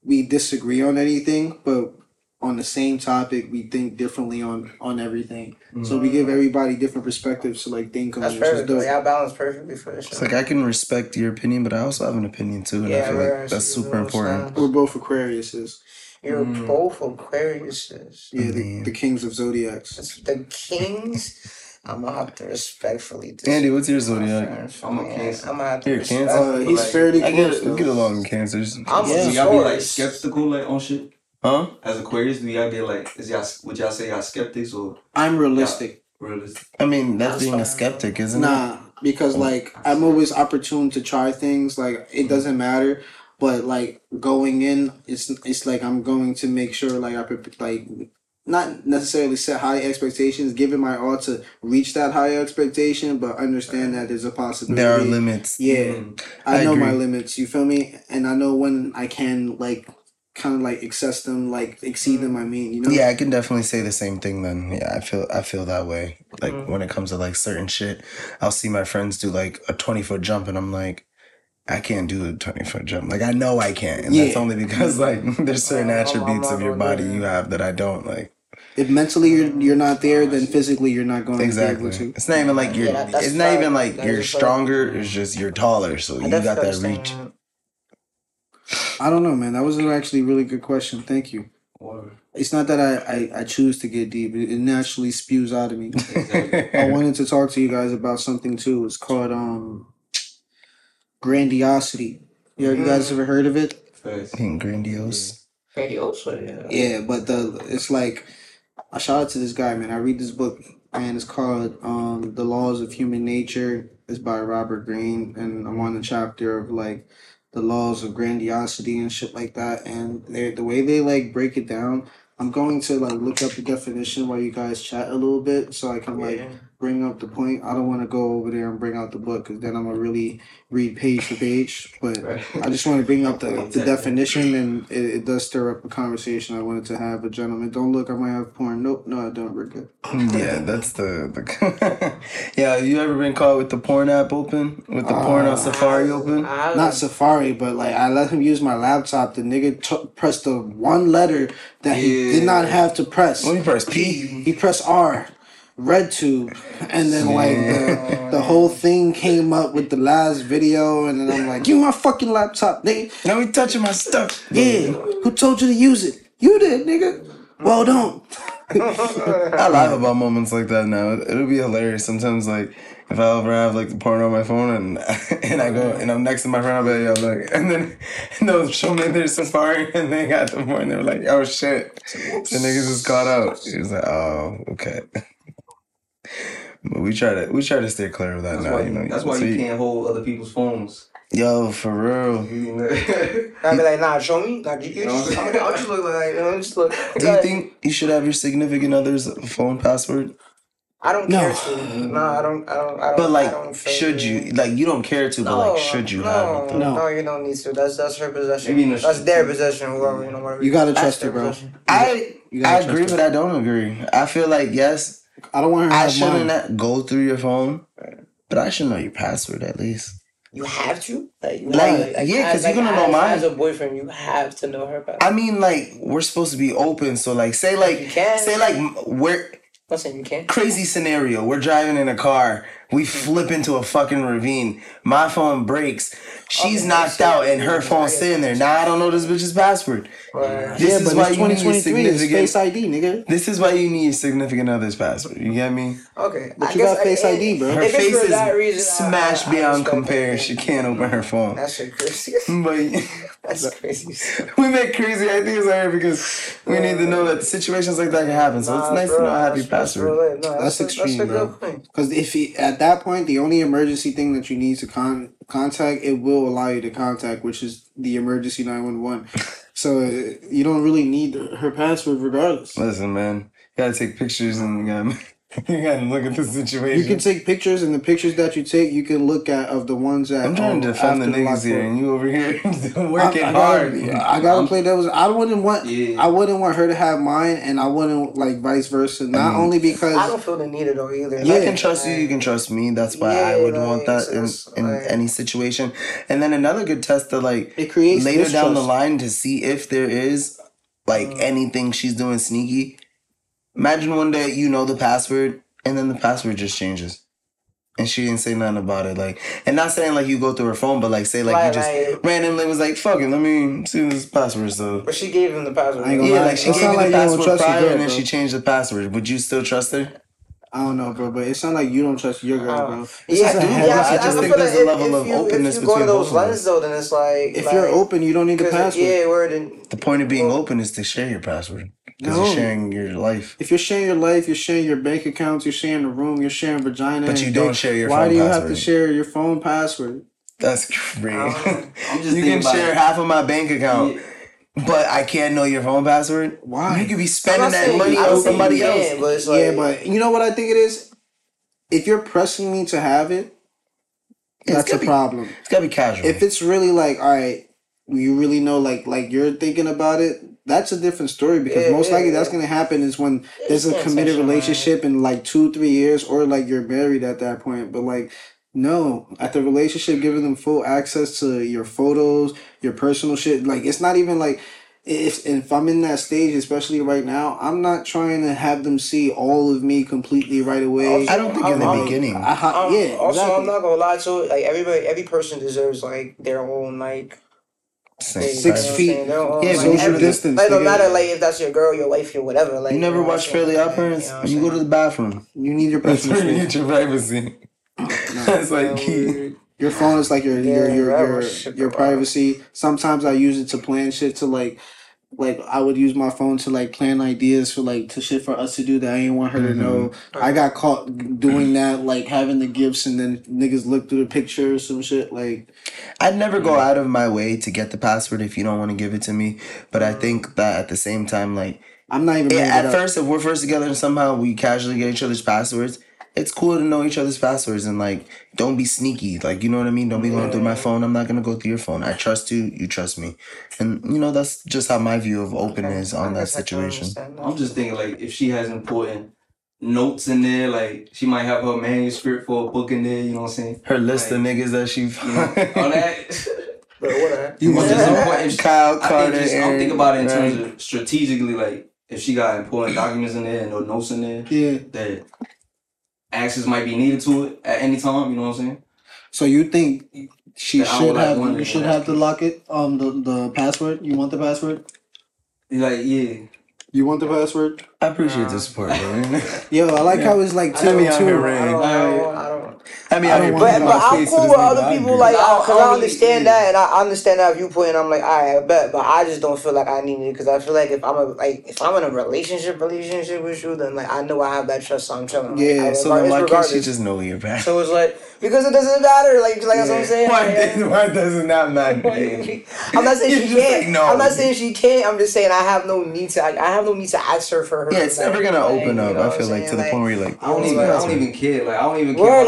we disagree on anything, but on the same topic we think differently on on everything. So we give mm-hmm. everybody different perspectives to like think on, That's which is perfect. dope. Like, I balance perfectly for this. It's like I can respect your opinion, but I also have an opinion too, and I Yeah, feel like that's super know, important. We're both Aquariuses. You're Mm. both Aquariuses. Yeah, the, the kings of zodiacs. It's the kings. I'm gonna have to respectfully. disagree, Andy, what's your my zodiac? friend. I'm a Yeah, Cancer. I'm gonna have to You're a Cancer? Uh, respectfully- he's like- fairly I close get though. we get along in cancers. I'm Yeah. a Do y'all be like Taurus. skeptical like on shit? Huh? As Aquarius, do y'all get like is y'all would y'all say y'all skeptics or I'm realistic. realistic? I mean, that's That's being a skeptic, isn't it? Nah, because like I'm always opportune to try things. Like it doesn't matter, but like going in, it's it's like I'm going to make sure like I prep- like not necessarily set high expectations, giving my all to reach that high expectation, but understand that there's a possibility. There are limits. Yeah, Mm. I, I know my limits. You feel me? And I know when I can like kind of like access them, like exceed them. I mean, you know. Yeah, I can definitely say the same thing. Then, yeah, I feel I feel that way. Like Mhm. when it comes to like certain shit, I'll see my friends do like a twenty foot jump, and I'm like, I can't do a 20 foot jump. Like I know I can't. And that's only because like there's certain I'm- I'm attributes of your body you have that I don't like. If mentally you're you're not there, then physically you're not going to be Exactly. able to. It's not even like you're Yeah, it's not even like That's you're just like- stronger, it's just you're taller, so you got that reach. I don't know, man. That was an actually really good question. Thank you. Word. It's not that I, I, I choose to get deep. It, it naturally spews out of me. I I wanted to talk to you guys about something too. It's called um grandiosity. Yeah, you guys ever heard of it? Facts. grandiose. Grandiose, yeah. Yeah, but the it's like I shout out to this guy, man. I read this book, and it's called um The Laws of Human Nature. It's by Robert Greene, and I'm on the chapter of like the laws of grandiosity and shit like that. And they the way they like break it down. I'm going to like look up the definition while you guys chat a little bit, so I can like Yeah. Bring up the point. I don't want to go over there and bring out the book because then I'm gonna really read page for page. But I just want to bring up the, the definition, and it, it does stir up a conversation I wanted to have. But gentlemen, don't look. I might have porn. Nope, no, I don't. We're good. Yeah, that's the the. yeah, you ever been caught with the porn app open with the porn on ah. Safari open? I, Not Safari, but like I let him use my laptop. The nigga t- pressed the one letter that he did not have to press. Let me press P. He pressed R, RedTube, and then like the, the whole thing came up with the last video, and then I'm like, "You my fucking laptop, nigga." Now we touching my stuff. Yeah, who told you to use it? You did, nigga. Well, don't. I laugh about moments like that now. It'll be hilarious sometimes. Like if I ever have like the porn on my phone and and I go and I'm next to my friend, I'll be like, yo, look, and then and they'll show me their Safari and they got the porn. They're like, oh shit, the niggas just got out. He was like, oh okay. But we try to we try to stay clear of that That's now. why, you know, that's why So you can't hold other people's phones. Yo, for real. I'd be like, nah, show me. Nah, you, you No. just, I'll, I'll just look like, you know, just look. Do you think you should have your significant other's phone password? I don't No. care to. No, I don't. I don't. I don't. But I like, don't should you? Like, you don't care to, but like, should you no, have it? Though? No. No, you don't need to. That's that's her possession. Maybe in the that's street. their possession. Whoever you know, whatever. You gotta trust her, bro. possession. I You I agree, her. but I don't agree. I feel like yes, I don't want her to I have shouldn't mine. go through your phone, but I should know your password at least. You have to. Like, you Like, have, yeah, 'cause as- you're gonna know as- mine. As a boyfriend, you have to know her. Password. I mean, like we're supposed to be open, so like, say like, You can. say like, we're Listen, you can't. crazy scenario. We're driving in a car. We flip into a fucking ravine. My phone breaks. She's Okay, knocked so- out, and her phone's sitting there. Now I don't know this bitch's password. Right. This yeah, is but why it's you need your 2023. It's significant- Face ID, nigga. This is why you need your significant other's password. You get me? Okay. But I you guess got Face I- ID, bro. Her face for is that reason, smashed I- I beyond respect compare. She can't open her phone. That's shit crazy. But That's crazy. we make crazy ideas here because we need to know that situations like that can happen. So it's nice bro, to know a happy that's- that's password. real life. No, That's a- extreme, a bro. Because if he, at that point, the only emergency thing that you need to con- contact, it will allow you to contact, which is the emergency nine one one. So uh, you don't really need her password, regardless. Listen, man, you gotta take pictures and you gotta, you gotta look at the situation. You can take pictures, and the pictures that you take, you can look at of the ones that. I'm trying um, to defend the after niggas here, and you over here I, working I hard. Gotta, I gotta play devil's. I wouldn't want. Yeah. I wouldn't want her to have mine, and I wouldn't like vice versa. Not mean, only because I don't feel the need of though either. If I can trust you, you can trust me. That's why I would like, want that in, in like- any situation. And then another good test to like it creates later down the line to see if there is like Mm. anything she's doing sneaky. Imagine one day you know the password and then the password just changes. And she didn't say nothing about it. Like and not saying like you go through her phone, but like say like you just like- randomly was like, fuck it, let me see this password so But she gave him the password. I ain't gonna yeah, lie. like she It's gave not you like the you don't password trust prior girl, and then bro. she changed the password. Would you still trust her? I don't know, bro, but it sounds like you don't trust your girl, Uh, bro. This yeah, is a yeah, I I, just I situation. think there's like a level of you, openness if you go to between those both of lenses though, then it's like If like, you're open, you don't need the 'cause, password. Yeah, word The point of being Well- open is to share your password. Because No. you're sharing your life. If you're sharing your life, you're sharing your bank accounts, you're sharing the room, you're sharing vagina. But you don't dick, share your Why phone do you have to share your phone password? That's great. Um, I'm just you can share it. half of my bank account, Yeah. but I can't know your phone password. Why? You could be spending that saying- money I on somebody you else. can, But it's like, yeah, but you know what I think it is? If you're pressing me to have it, It's that's a be- problem. It's gotta be casual. If it's really like, all right, you really know, like, like you're thinking about it. That's a different story because Yeah, most yeah, likely that's gonna happen is when there's a committed sexual, relationship in like two, three years, or like you're married at that point. But like No, at the relationship, giving them full access to your photos, your personal shit. Like it's not even like if if I'm in that stage, especially right now, I'm not trying to have them see all of me completely right away. I don't think in the I'm- beginning. I, ha- Um, yeah, Also, exactly. I'm not gonna lie to it. Like everybody, every person deserves like their own like Same Six you know what I'm feet. saying? Their own, Yeah, like, social everything. distance, Like no nigga. matter like if that's your girl, your wife, your whatever. Like You never know watch I'm Fairly? Odd Parents? You know you go to the bathroom. you need your That's personal where you need your privacy. That's like key. Your phone is like your your Yeah, your that your, your privacy. Sometimes I use it to plan shit to like like I would use my phone to like plan ideas for like to shit for us to do that I ain't want her to know. Mm-hmm. I got caught doing that, like having the gifts and then niggas look through the picture or some shit. Like I'd never go mm. out of my way to get the password if you don't want to give it to me. But I think that at the same time, like I'm not even bringing at first, if we're first together and somehow we casually get each other's passwords, it's cool to know each other's passwords and like don't be sneaky. Like you know what I mean? Don't be going through my phone. I'm not gonna go through your phone. I trust you. You trust me. And you know that's just how my view of open is on that guess I can situation. that. I'm just thinking like if she has important notes in there, like she might have her manuscript for a book in there. You know what I'm saying? Her list of niggas that she. You know, all that. But whatever. You But want just to important- Kyle I Carter. think just, I'm Aaron, thinking about it in terms of strategically, like if she got important documents in there and no notes in there Yeah. that access might be needed to it at any time. You know what I'm saying? So you think she That should have one you should that have to case. lock it um the the password? You want the password? Like yeah, You want the password? I appreciate the support, bro. Yo, I like how it's like two Let me and out two. here, I don't. I don't. I mean, I I don't don't want But, to but I'm cool with other people, like, I- because I I, understand yeah. that, and I understand that viewpoint, and I'm like, all right, I bet, but I just don't feel like I need it, because I feel like if I'm a, like, if I'm in a relationship, relationship with you, then, like, I know I have that trust, so I'm chilling. Like, Yeah, I, So then why can't she just know you're back? So it's like, because it doesn't matter, like, like that's what I'm saying. Why, like, does, why does it not matter? I'm not saying she can't. like, no. I'm not saying she can't. I'm just saying I have no need to. I, I have no need to ask her for her. Yeah, it's never gonna open up. I feel like to the point where you're like, I don't even I don't even care. Like I don't even care.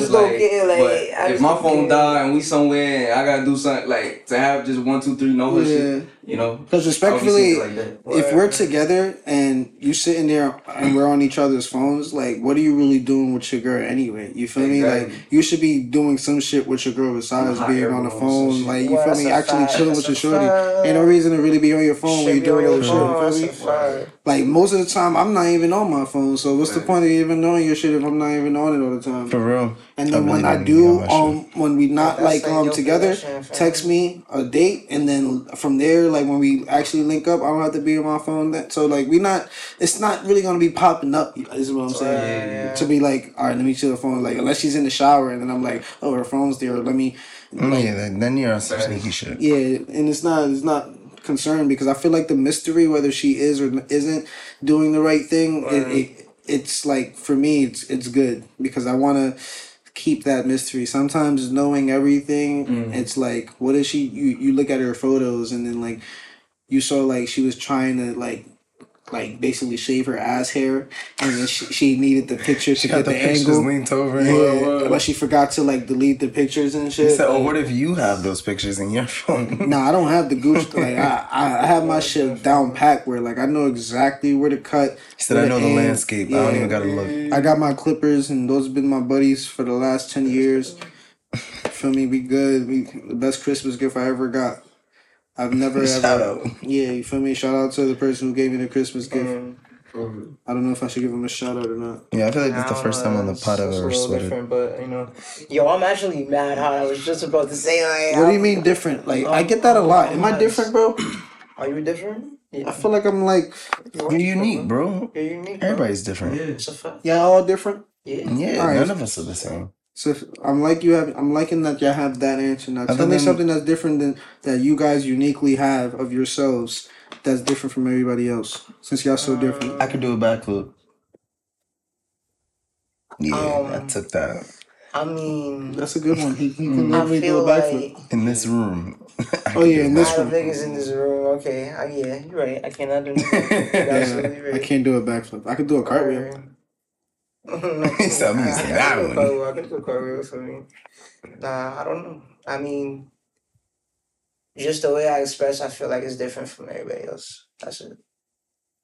Word, about I the just- phones, like, care, like, if my phone die and we somewhere and I gotta do something like to have just one two three know her Yeah. shit, you know. Because I would be respectfully, like that. if we're together and you sitting there and we're on each other's phones, like, what are you really doing with your girl anyway? You feel me? Like, you should be doing some shit with your girl besides being on the phone. Like, you Well, feel me? Actually fact. chilling with your That's shorty. Ain't no reason to really be on your phone when you're doing your other shit. You feel me? Like, most of the time, I'm not even on my phone. So, what's the point of even knowing your shit if I'm not even on it all the time? for real. And then I really when I don't do, even got my um, when we not that's like like um together, text me a date, and then from there, like when we actually link up, I don't have to be on my phone. That so like we not, it's not really gonna be popping up. Is what I'm saying. Yeah, yeah. To be like, all right, let me chill the phone. Like unless she's in the shower, and then I'm like, oh, her phone's there. Let me, Mm, yeah, then, then you're on some sneaky shit. yeah, and it's not, it's not concerned because I feel like the mystery, whether she is or isn't doing the right thing, it, it it's like for me, it's it's good because I want to keep that mystery. Sometimes knowing everything, mm. it's like, what is she? You you look at her photos and then like you saw like she was trying to like. Like basically shave her ass hair, and then she, she needed the picture to She get got the, the, pictures angle. linked over. Yeah, but she forgot to like delete the pictures and He shit. said, "Oh, what if you have those pictures in your phone?" Nah, I don't have the Gucci. Like I, I I have my shit down packed where like I know exactly where to cut. He said, "I know to the aim. landscape. I don't even gotta look." I got my clippers and those have been my buddies for the last ten years. Feel me? We good. We the best Christmas gift I ever got. I've never ever. Shout out. Yeah, you feel me? Shout out to the person who gave me the Christmas gift. Mm. I don't know if I should give him a shout out or not. Yeah, I feel like I that's the first know, time on the it's- pod I've it's a ever little sweated. different, But you know, yo, I'm actually mad. How I was just about to say like, What do you mean different? Like I get that a lot. Am I different, bro? Are you different? Yeah. I feel like I'm like You're unique, bro. You're unique. bro. Everybody's different. Yeah. It's a fact. yeah, all different. Yeah. Yeah, All right. none of us are the same. So if, I'm like you have. I'm liking that y'all have that answer now. Tell me something that's different than that you guys uniquely have of yourselves. That's different from everybody else. Since y'all so different. I could do a backflip. Yeah, I Um, took that I mean, That's a good one. He, he can I literally do feel a backflip. like in this room. Oh, yeah, in this room. have niggas in this room. Okay, I, yeah, you're right. I cannot do nothing. Yeah, right. I can't do a backflip. I could do a cartwheel. He said, "I'm using that one." I can do a cartwheel for me. Nah, I don't know. I mean, just the way I express, I feel like it's different from everybody else. That's it.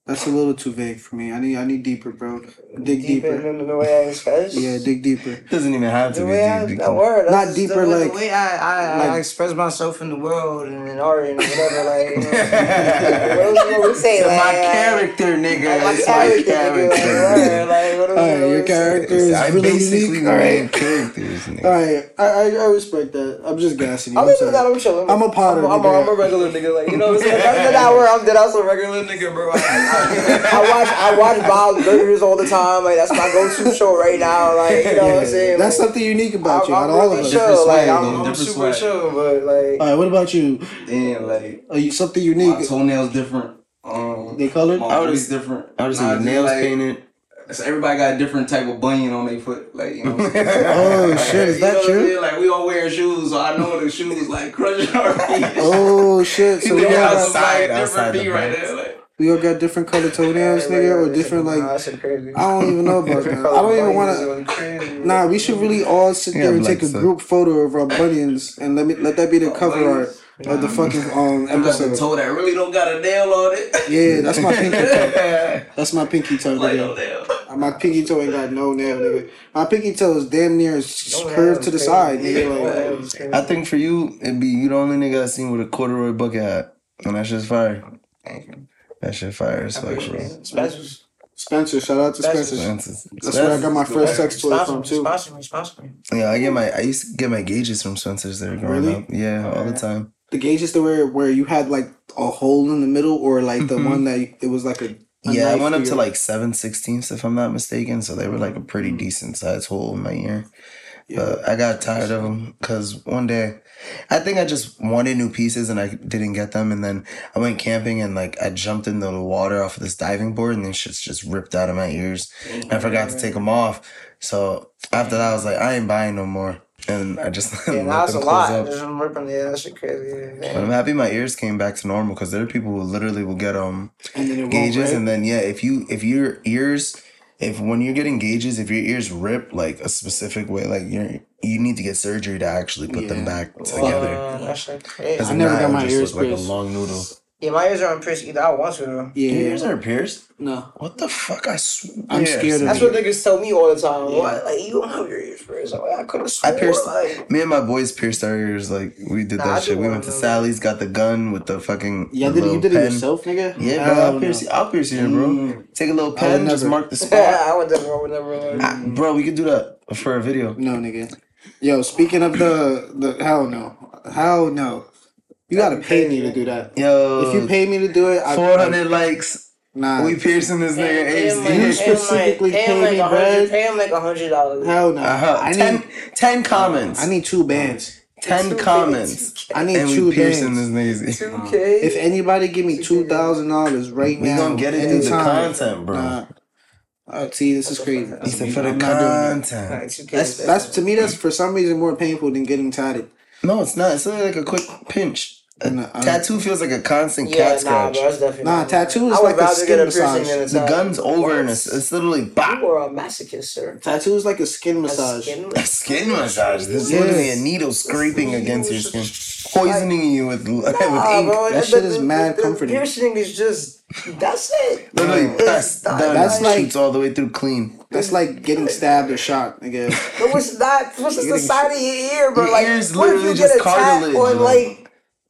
That's a little too vague for me. I need I need deeper, bro. Dig Deeper deeper. in the way I express. Yeah, dig deeper. Doesn't even have to The be way I, deep. that word, Not deeper, the, way- like- the way I, I, I express myself in the world and in art and whatever. Like, you know, what, what we say? Like, my uh, character, nigga. Like my It's character, my character. like, what do we- Alright, your we character is I really basically unique. Alright. characters, nigga. Alright, I, I I respect that. I'm just gassing you. I'm I'm even that. I'm chilling. I'm a potter, I'm, I'm, nigga. I'm a regular nigga. Like you know what I'm saying? That's not where I'm dead. I'm a regular nigga, bro. I, I, I watch I watch Bob's Burgers all the time. Like that's my go-to show right now. Like you know what I'm saying? That's like, something unique about you. I'm, Out I'm of all really of us. chill. Like swag, I'm, though, I'm different super swag. chill, but like Alright, what about you? Damn, like Are you something unique. my toenails different. Um, They colored? my I would've- different. I would say Nah, nails like- painted. So everybody got a different type of bunion on their foot, like you know. What I'm saying? Oh Like, shit, is you know that what I'm true? Like we all wearing shoes, so I know the shoes like crushing our feet. Oh shit! So we Yeah, all got outside, like, outside different the feet right there. Like, we all got different colored toenails, nigga, or different Nah, like. that shit crazy. I don't even know about that. I don't even want to. Nah, we should really all sit there and take a group photo of our bunions and let me let that be the cover art of the fucking um I got the episode. toe that really don't got a nail on it. Yeah, that's my pinky toe. That's my pinky toe, like no nigga. nail. My pinky toe ain't got no nail, nigga. My pinky toe is damn near s- curved to the side, nigga. Like, I think for you, it'd be you the only nigga I seen with a corduroy bucket hat. And that shit's fire. That shit fire as fuck. bro. Sponsors. Spencer, shout out to That's- Spencer. That's- That's where I got my first sex toy Sponsor from too. sponsor me, sponsor me. Yeah, I get my I used to get my gauges from Spencer's there growing Really? up. Yeah, all the time. The gauges to where where you had like a hole in the middle, or like the one that you- it was like a. a Mm-hmm. Yeah, I went up through to like seven sixteenths if I'm not mistaken. So they were like a pretty decent sized hole in my ear. But I got tired of them because one day, I think I just wanted new pieces and I didn't get them. And then I went camping and like I jumped into the water off of this diving board and then shit's just ripped out of my ears. And I forgot to take them off. So after that, I was like, I ain't buying no more. And I just Yeah, that's a lot. up. Just ripping, yeah, that shit crazy. But I'm happy my ears came back to normal because there are people who literally will get um and then it won't gauges and then yeah if you if your ears if when you're getting gauges if your ears rip like a specific way like you're you need to get surgery to actually put them back together. Uh, that shit crazy. Because I if never not, got my just ears look like a long noodle Yeah, my ears aren't pierced either. I want to though. Yeah, your ears aren't pierced no. what the fuck I swear I'm scared of That's what niggas tell me all the time. Yeah. What? Like you don't have your ears pierced? Like, I could have sworn. I sworn. pierced Like, me and my boys pierced our ears like we did Nah, that do shit we went to know that. Sally's got the gun with the fucking Yeah, the did, you little did it yourself, nigga? yeah bro I'll no. pierce, I'll pierce your ear bro Mm. take a little I would pen just mark the spot I would never. I would never. Like, Ah, bro we could do that for a video No, nigga. Yo, speaking of the the hell no, hell no. You gotta pay me to do that. yo If you pay me to do it, I, 400 likes Nah, We piercing this nigga Pay like- You specifically like, pay like me a hundred. bread? Pay him like a hundred dollars. hell no. Uh-huh. I ten, need 10 comments. I need two bands. 10 comments. I need And two we piercing bands. this nigga's ear. Two K. If anybody give me two thousand dollars right We now, we gonna get it through the content, bro. Nah. Uh, see, this is crazy. He said for the I'm not that. content. two K. That's that's to me. That's for some reason more painful than getting tatted. No, it's not. It's only like a quick pinch. A Nah, tattoo feels like a constant yeah, cat nah, scratch. bro, that's definitely Nah, tattoo is like a skin get a massage. a the gun's over and it's, it's literally bop. You are a masochist, sir. Tattoo is like a skin A massage. skin- A skin massage. This is Yes. literally a needle scraping against your skin, poisoning you with, with ink. bro, That the- shit the- is the- mad the comforting. Piercing is just that's it. Literally, It's that's not- done. That's like- shoots all the way through clean. That's like getting stabbed or shot, nigga. No, it's not. What's the side of your ear, bro? Your like, ear's what if literally you get just a tap cartilage, on like-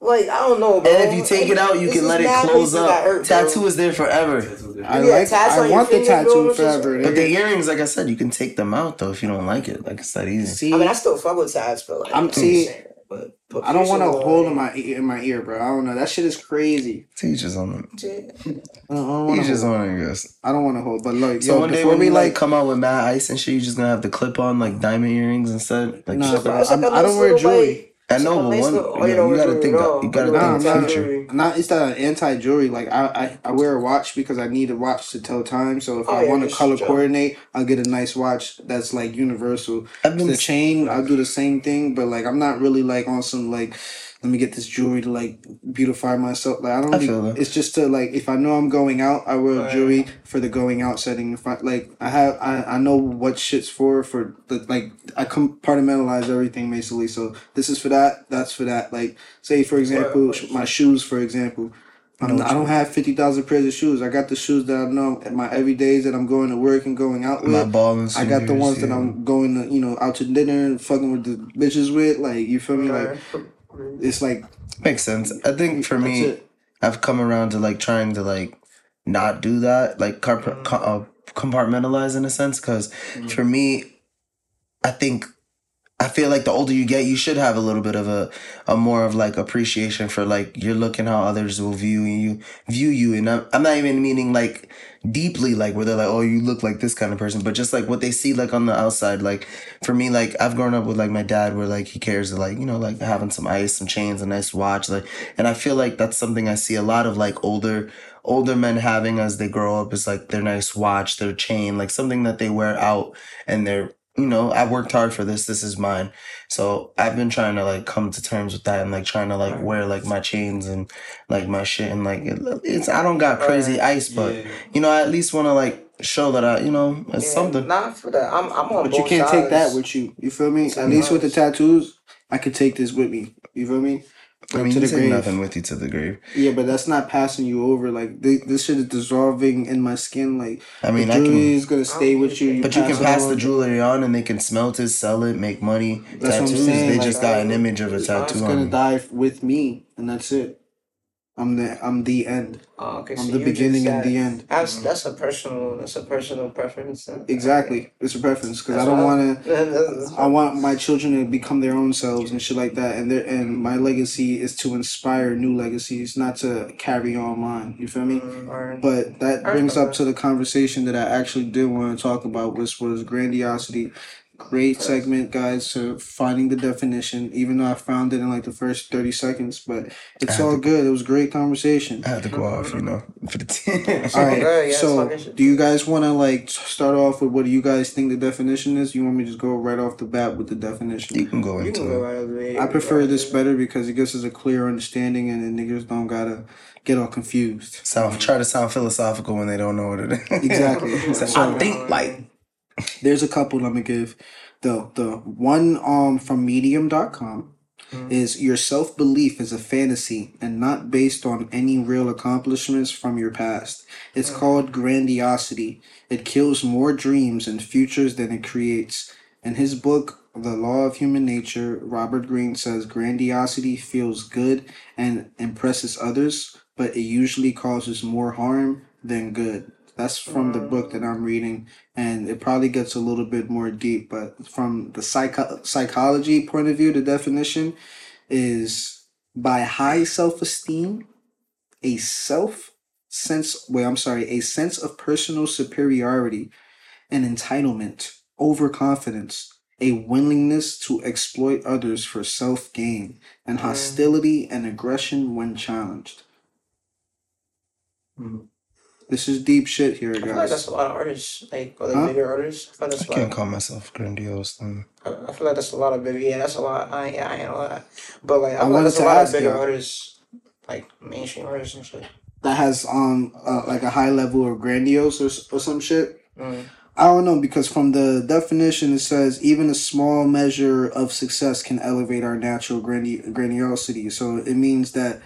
like, like I don't know, bro. And if you take it out, you can let it close up. hurt. Tattoo is there forever. I You got like. tats on I your want the fingers, bro, tattoo it's forever. But the earrings, like I said, you can take them out though if you don't like it. Like it's that easy. See, I mean, I still fuck with tats, but like, I'm- you see, I'm but, but I don't want a piercing, hole in my ear, in my ear, bro. I don't know. That shit is crazy. Teachers on them. yeah. I don't, want Teachers on it, I guess. I don't want to hold. But look, So yo, one day when we we like like, come out with mad ice and shit, you just gonna have the clip on like diamond earrings instead. Like Nah, bro. like- It's like a I'm- I don't wear little, jewelry. Like- I know, like a but one little- oh, you, you don't you gotta think. Of, you gotta You Nah, think I'm of not, future. not. It's that anti jewelry. Like I, I, I wear a watch because I need a watch to tell time. So if Oh, I yeah, want to color jump. coordinate, I'll get a nice watch that's like universal. I've been The chain, I'll do the same thing, but like I'm not really like on some like. Let me get this jewelry to like beautify myself. Like I don't. I really- feel that. It's just to like if I know I'm going out, I wear Right. jewelry for the going out setting. If I like, I have I, I know what shit's for for the like I compartmentalize everything basically. So this is for that. That's for that. Like say for example, Right. my shoes for example. I'm, I don't have fifty thousand pairs of shoes. I got the shoes that I know at my every days that I'm going to work and going out with. My ball and I got the sneakers, ones that. I'm going to, you know, out to dinner and fucking with the bitches with. Like, you feel me? Like, it's like Makes sense. I think for me, it. I've come around to like trying to like not do that, like comp- co- uh, compartmentalize in a sense. Because for me, I think I feel like the older you get, you should have a little bit of a a more of like appreciation for like you're looking how others will view you, view you, and I'm, I'm not even meaning like deeply like where they're like oh you look like this kind of person. But just like what they see like on the outside like for me like i've grown up with like my dad where like he cares like you know like having some ice some chains a nice watch like and i feel like that's something i see a lot of like older older men having as they grow up is like their nice watch their chain like something that they wear out and they're you know i worked hard for this this is mine so i've been trying to like come to terms with that and like trying to like wear like my chains and like my shit and like it, it's i don't got crazy ice but Yeah. you know i at least want to like show that i you know it's Yeah, something Not for that. I'm I'm on But you can't take that with you. You feel me? At Something least with the tattoos, I could take this with me. You feel me? I mean to you the take grave. nothing with you to the grave Yeah, but that's not passing you over. Like thi- this shit is dissolving in my skin. Like i mean the i jewelry can is gonna stay oh, with you. but you can pass the jewelry on and they can smelt it sell it make money That's what I'm tattoos saying, they like, just got an image of a tattoo It's on gonna them. die with me, and that's it. I'm the I'm the end. Oh, okay, I'm so the you beginning just and the end. That's that's a personal that's a personal preference. then. Exactly. It's a preference because I don't want to. I want my children to become their own selves and shit like that, and their and my legacy is to inspire new legacies, not to carry on mine. You feel me? Mm, or- But that brings up to the conversation that I actually did want to talk about, which was grandiosity. Great segment, guys, So finding the definition, even though I found it in like the first 30 seconds, but it's all good. It was a great conversation. I had to go off, you know, for the team. All right, good, yeah, so do you guys want to like start off with what do you guys think the definition is? You want me to just go right off the bat with the definition? you can go You into can go it. right. I prefer this better because it gives us a clear understanding and the niggas don't gotta get all confused. Sound try to sound philosophical when they don't know what it is. Exactly. So So- I think like There's a couple I'm gonna give. The the one um from medium.com is your self belief is a fantasy and not based on any real accomplishments from your past. It's called grandiosity. It kills more dreams and futures than it creates. In his book, The Law of Human Nature, Robert Greene says grandiosity feels good and impresses others, but it usually causes more harm than good. That's from the book that I'm reading, and it probably gets a little bit more deep. But from the psycho- psychology point of view, the definition is by high self esteem, a self sense. Wait, I'm sorry, a sense of personal superiority, and entitlement, overconfidence, a willingness to exploit others for self gain, and hostility and aggression when challenged. Hmm. This is deep shit here, guys. I feel like that's a lot of artists, like or the Huh? bigger artists. I feel like that's I a can't lot. call myself grandiose. Then. I I feel like that's a lot of bigger. Yeah, that's a lot. I yeah, I ain't a lot. But like I, I feel like that's a lot of bigger you. artists, like mainstream artists and shit. That has um uh, like a high level of grandiose or, or some shit. Mm. I don't know because from the definition it says even a small measure of success can elevate our natural grandi- grandiosity. So it means that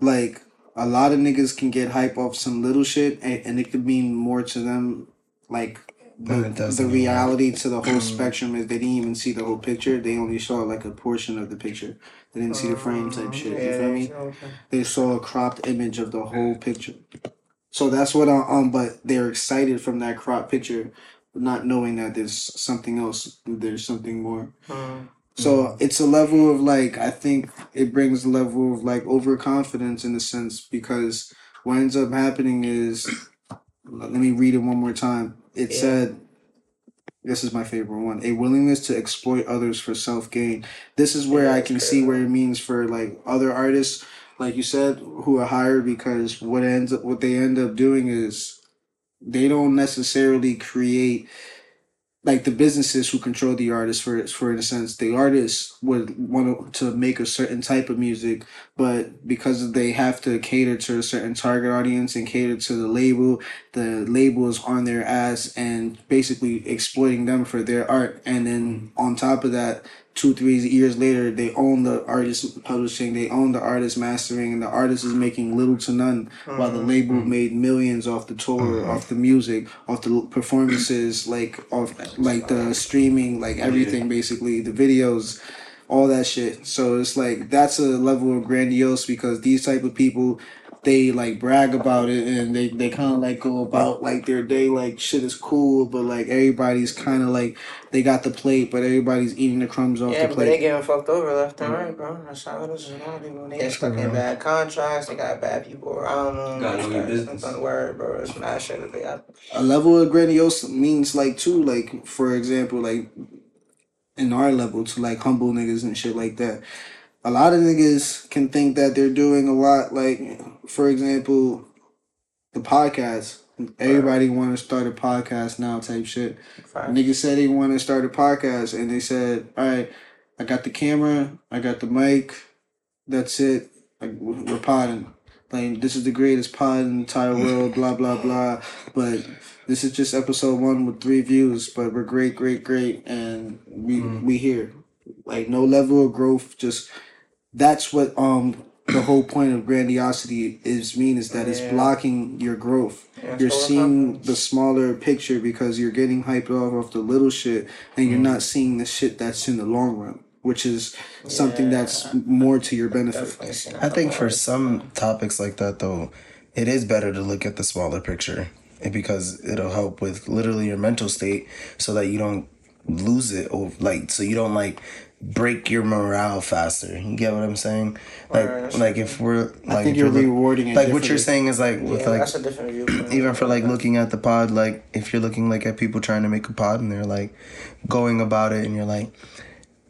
like a lot of niggas can get hype off some little shit and, and it could mean more to them like the, the reality to the whole spectrum is they didn't even see the whole picture. They only saw like a portion of the picture. They didn't see the frame type shit. You feel me? they saw a cropped image of the whole picture. So that's what I um but they're excited from that cropped picture, not knowing that there's something else, there's something more. So it's a level of like I think it brings a level of like overconfidence in a sense because what ends up happening is let me read it one more time. It Yeah. said this is my favorite one. A willingness to exploit others for self gain. This is where I can see where it means for like other artists, like you said, who are hired because what ends up what they end up doing is they don't necessarily create like the businesses who control the artists for for in a sense the artists would want to make a certain type of music but because they have to cater to a certain target audience and cater to the label the label is on their ass and basically exploiting them for their art. And then on top of that two, three years later, they own the artist publishing, they own the artist mastering, and the artist is making little to none, while the mm-hmm. label mm-hmm. made millions off the tour, mm-hmm. off the music, off the performances, like off like the streaming, like everything basically, the videos, all that shit. So it's like that's a level of grandiose because these type of people they like brag about it and they, they kind of like go about like their day like shit is cool but like everybody's kind of like they got the plate but everybody's eating the crumbs off Yeah, the but they getting fucked over left and mm-hmm. right, bro. That's how it is. A lot of people they get stuck bad contracts. They got bad people around them. Gotta know your They business. Don't worry, bro. It's mad shit that they got. a level of grandiose means like too like for example like in our level to like humble niggas and shit like that a lot of niggas can think that they're doing a lot like for example the podcast everybody want to start a podcast now type shit Facts. Niggas said they want to start a podcast, and they said, "All right, I got the camera, I got the mic, that's it. Like we're podding. Like this is the greatest pod in the entire world. Blah blah blah. But this is just episode one with three views. But we're great, great, great, and we we here. Like no level of growth. Just that's what um the whole point of grandiosity is mean is that it's blocking your growth. Yeah, you're seeing the smaller picture because you're getting hyped off of the little shit and Mm. you're not seeing the shit that's in the long run, which is something Yeah. that's more to your benefit. I think for some topics like that, though, it is better to look at the smaller picture because it'll help with literally your mental state so that you don't lose it or like so you don't like break your morale faster. You get what I'm saying? Like Right. like if we're like I think you're look- rewarding it. like what you're saying is like with Yeah, like that's a different view. even for like looking at the pod like if you're looking like at people trying to make a pod and they're like going about it and you're like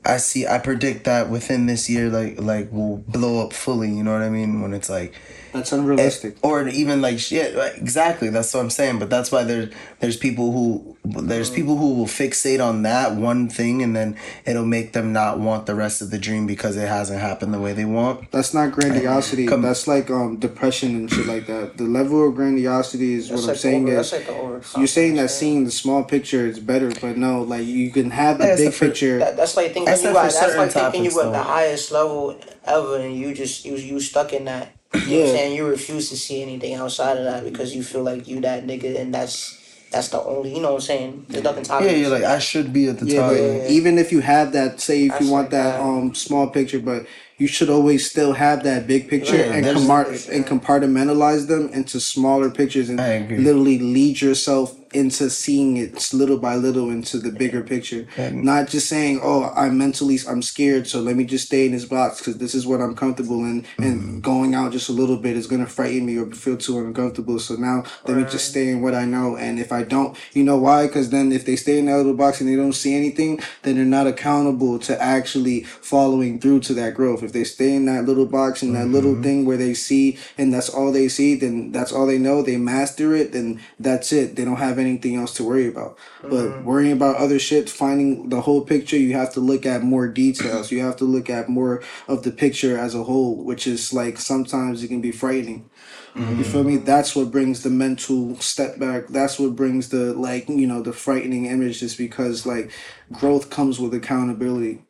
i see i predict that within this year like like will blow up fully you know what i mean when it's like That's unrealistic. or even like shit right, exactly that's what i'm saying but that's why there's there's people who there's people who will fixate on that one thing and then it'll make them not want the rest of the dream because it hasn't happened the way they want That's not grandiosity. Come- That's like um depression and shit like that. The level of grandiosity is That's what I'm saying over, is that's like the over. you're saying that seeing the small picture is better, but no, like you can have the Yeah, big the picture. That, that's like thinking That's you not got, for that's like certain thinking you at the highest level ever and you just you you stuck in that. You know what Yeah. I'm saying? You refuse to see anything outside of that because you feel like you that nigga and that's that's the only you know what I'm saying? There's nothing top yeah of you're like i should be at the Yeah, top but Yeah. even if you have that, say if That's you want that that. um small picture, but you should always still have that big picture Yeah, and there's- compart- and compartmentalize them into smaller pictures and literally lead yourself into seeing it little by little into the bigger picture. Not just saying, "Oh, I'm mentally I'm scared, so let me just stay in this box because this is what I'm comfortable in." Mm-hmm. And going out just a little bit is gonna frighten me or feel too uncomfortable. So now let me just stay in what I know. And if I don't, you know why? Because then if they stay in that little box and they don't see anything, then they're not accountable to actually following through to that growth. If they stay in that little box and that little thing where they see and that's all they see, then that's all they know. They master it, then that's it. They don't have anything else to worry about. But worrying about other shit, finding the whole picture, you have to look at more details. You have to look at more of the picture as a whole, which is like sometimes it can be frightening. You feel me? That's what brings the mental step back. That's what brings the like, you know, the frightening images because like growth comes with accountability.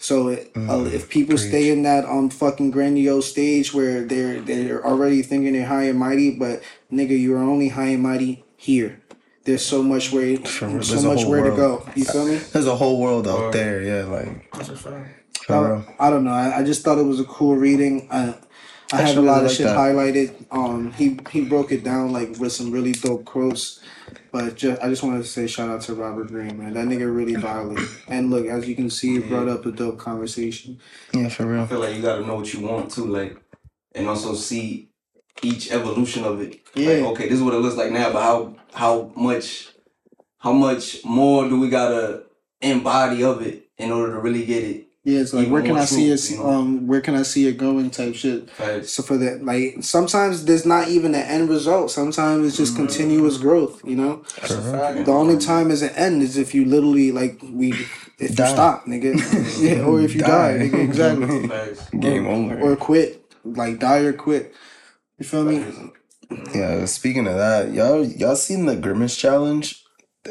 So it, uh, if people stay in that um fucking grandiose stage where they're they're already thinking they're high and mighty, but nigga, you are only high and mighty here. There's so much way, so there's a much whole where to go. You feel me? there's a whole world out there yeah like That's a fact. I, I don't know. I, I just thought it was a cool reading. I, I have a lot really of like shit that. highlighted. Um, he he broke it down like with some really dope quotes. But just, I just wanted to say shout out to Robert Greene, man. That nigga really violent. And look, as you can see, it brought up a dope conversation. yeah for real I feel like you gotta know what you want too, like, and also see each evolution of it. Yeah. Like, okay, this is what it looks like now, but how how much how much more do we gotta embody of it in order to really get it? Yeah, it's like where can I see it? you know? Um, where can I see it going? Type shit. Facts. So for that, like sometimes there's not even an end result. Sometimes it's just continuous growth. You know, That's a fact. the only time is an end is if you literally like we if you stop, nigga, yeah, or if you die, Die. nigga, exactly, game over or quit, like die or quit. You feel me? Yeah, speaking of that, y'all y'all seen the Grimace challenge?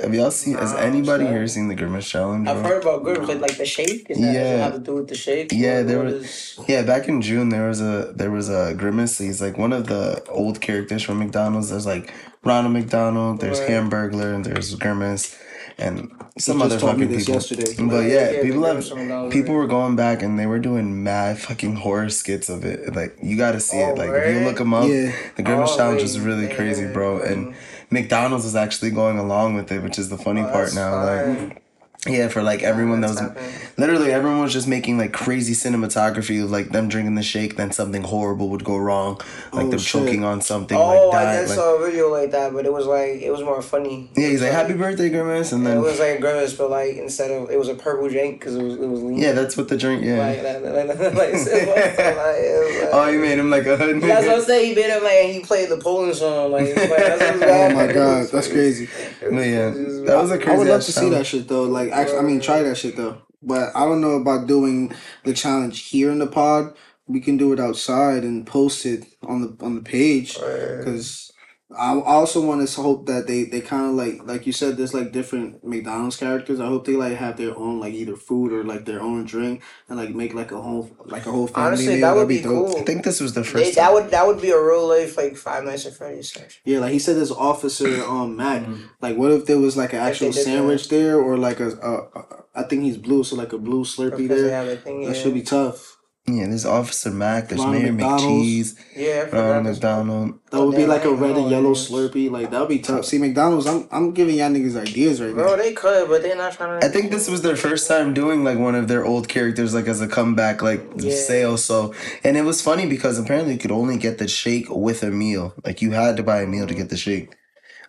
Have y'all seen? Has anybody sorry. here seen the Grimace challenge? I've bro? heard about Grimace, like, like the shake. Is that, Yeah. have to do with the shake? Yeah, there was- is- Yeah, back in June there was a there was a Grimace. He's like one of the old characters from McDonald's. There's like Ronald McDonald, there's Right. Hamburglar, and there's Grimace, and some other told me fucking this people. yesterday. But Yeah, yeah, yeah, people have Grimace from McDonald's, people right. were going back and they were doing mad fucking horror skits of it. Like you got to see it. Like if you look them up, Yeah. the Grimace Oh, challenge wait, is really crazy, bro. And. McDonald's is actually going along with it, which is the funny Oh, part now. Like. Yeah, for like everyone that was happening. literally everyone was just making like crazy cinematography of like them drinking the shake, then something horrible would go wrong, like Oh, them shit. choking on something, Oh, like I just Like, saw a video like that, but it was like it was more funny. yeah, he's like happy birthday, Grimace, and then It was like a grimace, but like instead of it was a purple drink because it was it was lean. yeah, that's what the drink. Yeah. Like, like, like, like, like, it was, like, it was, like, oh, you made him like a hood That's what I'm saying. He made him like and he played the Poland song. Like, like Oh my god, that's crazy. But yeah, that was a crazy. I would love to see that shit though. Like, actually, I mean, try that shit though. But I don't know about doing the challenge here in the pod. We can do it outside and post it on the on the page because I also want to hope that they they kind of like like you said. There's like different McDonald's characters. I hope they like have their own like either food or like their own drink and like make like a whole like a whole family Honestly, meal. that That'd would be dope. cool. I think this was the They, first. that would that would be a real life like Five Nights at Freddy's section. Yeah, like he said, this officer um Mac. Like, what if there was like an actual did sandwich there, or like a, a, a I think he's blue, so like a blue Slurpee Because there. have a thing. Yeah, That should be tough. Yeah, there's Officer Mac. There's Ronald Mayor McDonald's. McCheese. yeah. I Ronald this- McDonald. That would be like a red and yellow what. Slurpee. Like that would be tough. See, McDonald's, I'm I'm giving y'all niggas ideas right now. Bro, they could, but they're not trying to. I think this was their first time doing like one of their old characters like as a comeback like Yeah. sale. So and it was funny because apparently you could only get the shake with a meal. Like you had to buy a meal to get the shake,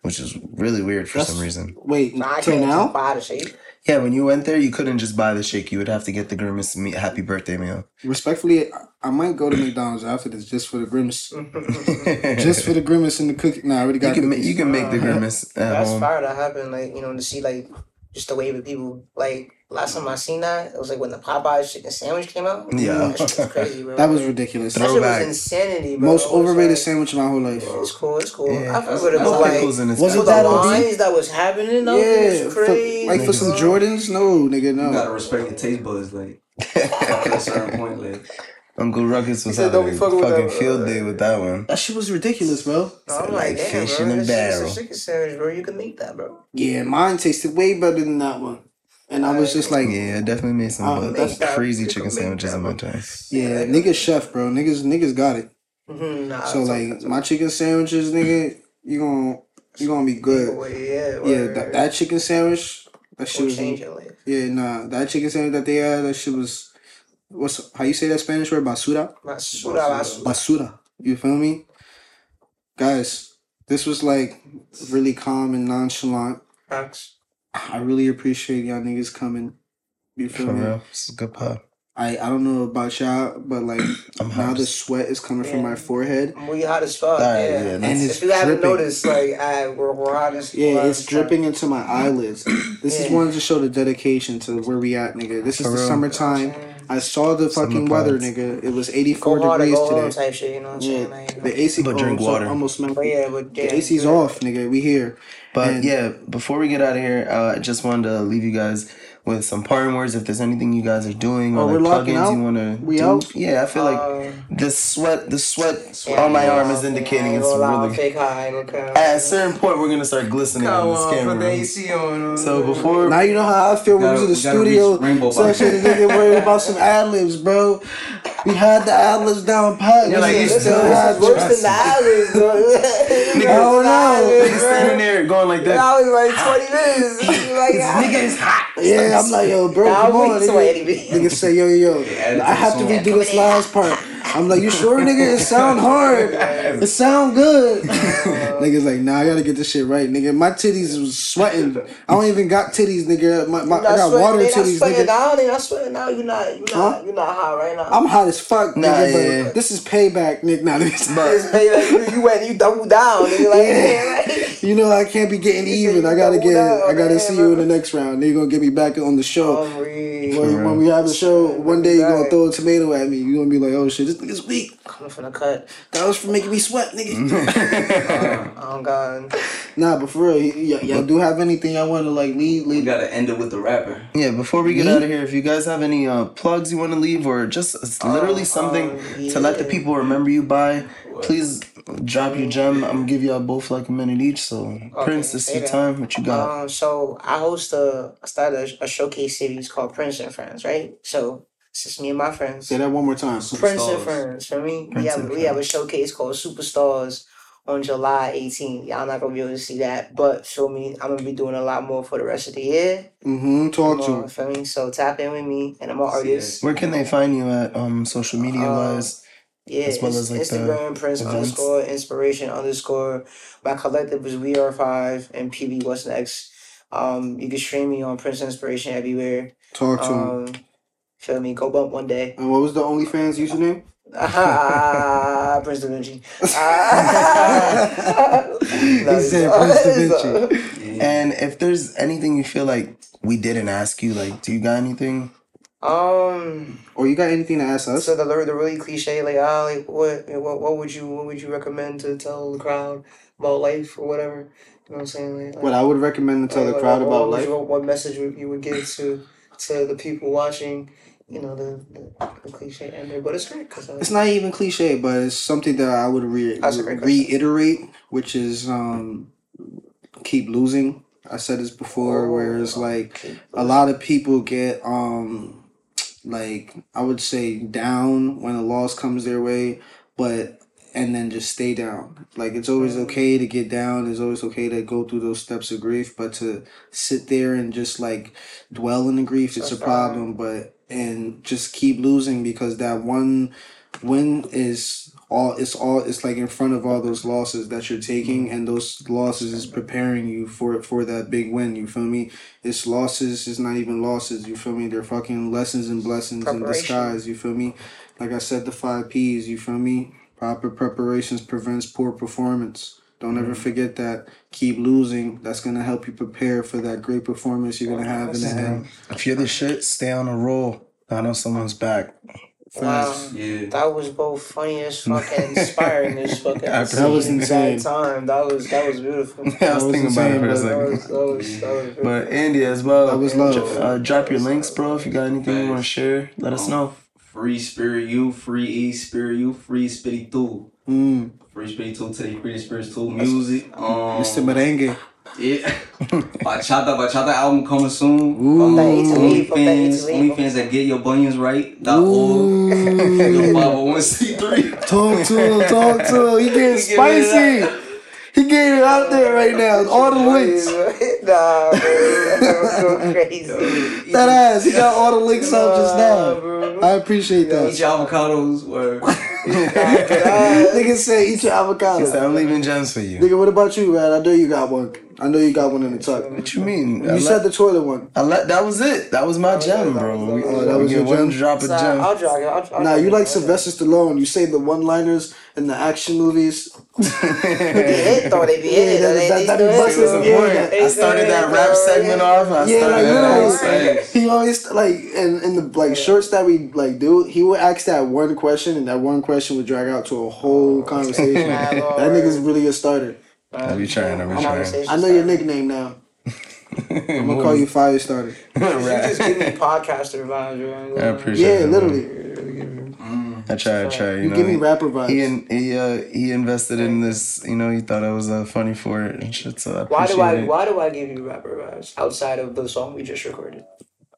which is really weird for That's- some reason. Wait, Nah, I till can't now? buy the shake. Yeah, when you went there, you couldn't just buy the shake. You would have to get the Grimace me- happy birthday meal. Respectfully, I- I might go to McDonald's after this just for the grimace, just for the grimace and the cookie. Nah, I already you got. can ma- you can make the Uh, Grimace at That's home. fire that happened. Like you know to see like just the wave of people. Like last time I seen that, it was like when the Popeyes chicken sandwich came out. Yeah. that shit was crazy, bro. That was ridiculous. that shit was insanity, bro. Most overrated like- sandwich in my whole life. It's cool. It's cool. Yeah. I fuck with it, That's but like pickles in its Was it for mouth. the that lines that was happening, though, Yeah, it was for, crazy. like for some. Jordans, no, nigga, no. You gotta respect your taste buds, like at a certain point, like Uncle Ruckus was said, having "Don't be a fucking with fucking that, field day with that one. That shit was ridiculous, bro. No, I'm like, like damn, fish bro. in a This shit is barrel. a chicken sandwich, bro. You can make that, bro. Yeah, mine tasted way better than that one. And I was just like, yeah, Yeah, I definitely made some Uh, that's- that's crazy you chicken sandwiches that, in my bro. time. niggas chef, bro. Niggas, niggas got it. Mm-hmm, nah, So like okay. my chicken sandwiches, nigga, you gonna you gonna be good. Well, yeah, Yeah, that, that chicken sandwich, that shit was. change your life. Yeah, nah, that chicken sandwich that they had, that shit was. What's how you say that Spanish word? Basura. Basura, basura. Basura. You feel me, guys? This was like really calm and nonchalant. Facts. I really appreciate y'all niggas coming. You feel For me? real. This is a good pod. I I don't know about y'all, but like I'm now hot. the sweat is coming from my forehead. We hot as fuck. Alright, yeah. yeah, And that's- it's if you haven't dripping. noticed, like, I, we're, we're hot as Yeah, hot it's as fuck. dripping into my eyelids. This is Yeah. one to show the dedication to where we at, nigga. This is For the real. summertime. I saw the Summer fucking weather, nigga. It was Go 84 hard or degrees go home today. type shit, you know what I'm saying? Like, you know. The AC But drink oh, so water. almost smelled. But yeah, but yeah. The AC's yeah. off, nigga. We here. But And- yeah, before we get out of here, uh, I just wanted to leave you guys with some parting words. If there's anything you guys are doing Oh, or we're like plugins out? you want to We do, out? yeah, I feel like Um, the sweat, the sweat yeah, on my I arm is indicating lie, it's I ain't gonna really. fake high, okay. At a certain point, we're gonna start glistening Come on this camera. the AC on. So before Now you know how I feel when we Gotta- was in the gotta reach studio rainbow section. The nigga worried about some ad libs, bro. We had the ad libs down pat. You're like, We you still still had worse than the islands, though. I don't know. nigga standing there going like that. I was like 20 minutes. Like, Nigga is hot. Yeah, I'm like, yo, bro, come I'm on, weak to nigga. Eddie Nigga say, yo, yo, add it I have to song. redo this last part. I'm like, you sure, nigga? It sound hard. It sound good. Niggas like, nah, I gotta get this shit right, nigga. My titties was sweating. I don't even got titties, nigga. My, my, I got sweating, water titties, sweating nigga. now. They not sweating now. You not. You not. Huh? You not hot right now. I'm hot as fuck, Nah, nigga. yeah. But this is payback, nigga. Nah, this. Hey, like, you, you went. You double down. Nigga, like, Yeah. like, You know I can't be getting even. I gotta get. down, I gotta man, see you in the next round. Then you're gonna get me back on the show. Hungry. When, when we have a show, one day you're gonna throw a tomato at me. You're gonna be like, "Oh shit, this nigga's weak." Coming from the cut. That was for making me sweat, nigga. Oh God. nah, but for real, y- y- y'all do have anything y'all want to like leave? We gotta end it with the rapper. Yeah, before we get Me? out of here, if you guys have any uh, plugs you want to leave or just it's literally Um, something um, to let the people remember you by, please drop your gem. I'm gonna give y'all both like a minute each. So, Prince, this is your time. What you got? Um, so I host a I started a, a showcase series called Prince and Friends, right? So it's just me and my friends. Say that one more time. Prince and Friends, for me. Prince we have we have a showcase called Superstars on July 18th. Y'all not gonna be able to see that, but feel me, I'm gonna be doing a lot more for the rest of the year. Mm-hmm. Talk Come to on, him. feel me? So tap in with me, and I'm an See artist. Where can they find you at um social media wise? Yeah, as well as, like, the Instagram Prince events. underscore inspiration underscore. My collective is We Are Five and PB What's Next. Um, you can stream me on Prince Inspiration everywhere. Talk to him. Um, feel me? Go bump one day. And what was the OnlyFans username? Ah, Prince Da Vinci. Ah. He said Prince Da Vinci. And if there's anything you feel like we didn't ask you, like, do you got anything? Um. Or you got anything to ask us? So the the really cliche like ah like what what what would you what would you recommend to tell the crowd about life or whatever you know what I'm saying like, What I would recommend to tell the crowd about what, life. What, what message would you would give to to the people watching? You know the, the, the cliche ender, but it's great because It's not even cliche, but it's something that I would re- That's a great question. reiterate, which is um, keep losing. I said this before, where it's like a lot of people get um, like I would say down when a loss comes their way, but and then just stay down. Like it's always okay to get down. It's always okay to go through those steps of grief, but to sit there and just like dwell in the grief, it's a right. problem. But and just keep losing because that one win is all it's all it's like in front of all those losses that you're taking mm-hmm. and those losses is preparing you for it for that big win you feel me? It's losses it's not even losses you feel me? They're fucking lessons and blessings in disguise you feel me? Like i said the five p's you feel me? Proper preparations prevents poor performance don't ever forget that keep losing that's gonna help you prepare for that great performance you're gonna have in the end If you're the shit, stay on a roll. I know someone's back. Wow, Yeah. that was both funny as fuck and inspiring as fuck. at That was insane. exact Time that was that was beautiful. Yeah, I was was thinking about it for a insane, That second. was that was that. But Andy as well. That was love. Uh, drop your links, bro. If you got anything you want to share, let us know. Free Spirit You, Free E Spirit You, Freespiritu. mm. Freespiritu, take Freespiritu music. Um, mr merengue Yeah. Bachata, Bachata album coming soon. Ooh. Um, Fuck that Italy, fuck that OnlyFans, OnlyFans that get your bunions right. Dot org. Your 501c3. Talk to him, talk to him. He getting He giving it spicy. He getting it out there right now. All the links. nah, bro, that's so crazy. That ass. He got all the links out just now. bro. I appreciate that. Eat your avocados. Word. Nigga say eat your avocados. said, I'm leaving gems for you. Nigga, what about you, man? I know you got one. I know you got one in the tuck. What you mean? I You let- said the toilet one. I let, that was it. That was my oh, gem, that bro. was- oh, that was- we that was your one gem? drop of Nah, gem. I'll drag it. I'll, I'll Nah, you like Sylvester Stallone. You say the one-liners in the action movies. They hit. They be. Yeah, though. They, that- they that- still that busted bro. point. I started that rap segment off. I Yeah, started like that literally. rap. He always like in in the like shorts that we like do. He would ask that one question, and that one question would drag out to a whole oh. conversation. That nigga's really a starter. I be trying, I be trying. I know your nickname now. I'm gonna call you Fire Starter. You just give me podcaster vibes, bro. I appreciate it. Yeah, it. literally. I try, I try. You, You know, give me rapper vibes. He in, he uh he invested in this. You know, he thought I was uh, funny for it and shit. So I Why do I it. why do I give you rapper vibes outside of the song we just recorded?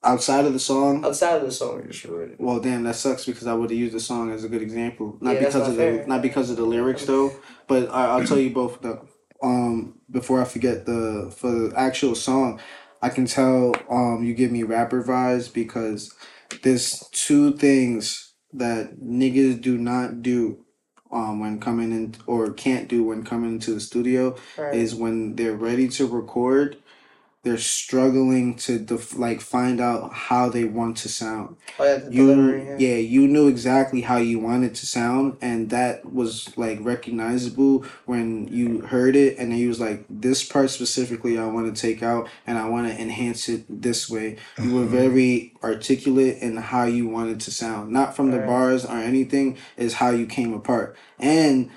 Outside of the song, Outside of the song we just recorded. well, damn, that sucks because I would have used the song as a good example. Not Yeah, that's because not of fair. the not because of the lyrics though, but I, I'll tell you both though. Um, before I forget the for the actual song, I can tell um you give me rapper vibes because there's two things that niggas do not do um when coming in or can't do when coming into the studio Right. is when they're ready to record they're struggling to def- like find out how they want to sound. Oh, yeah, the You delivery, yeah. yeah, you knew exactly how you wanted to sound and that was like recognizable when you heard it and then you was like this part specifically I want to take out and I want to enhance it this way. You were mm-hmm. very articulate in how you wanted to sound. Not from the Right. bars or anything, is how you came apart. And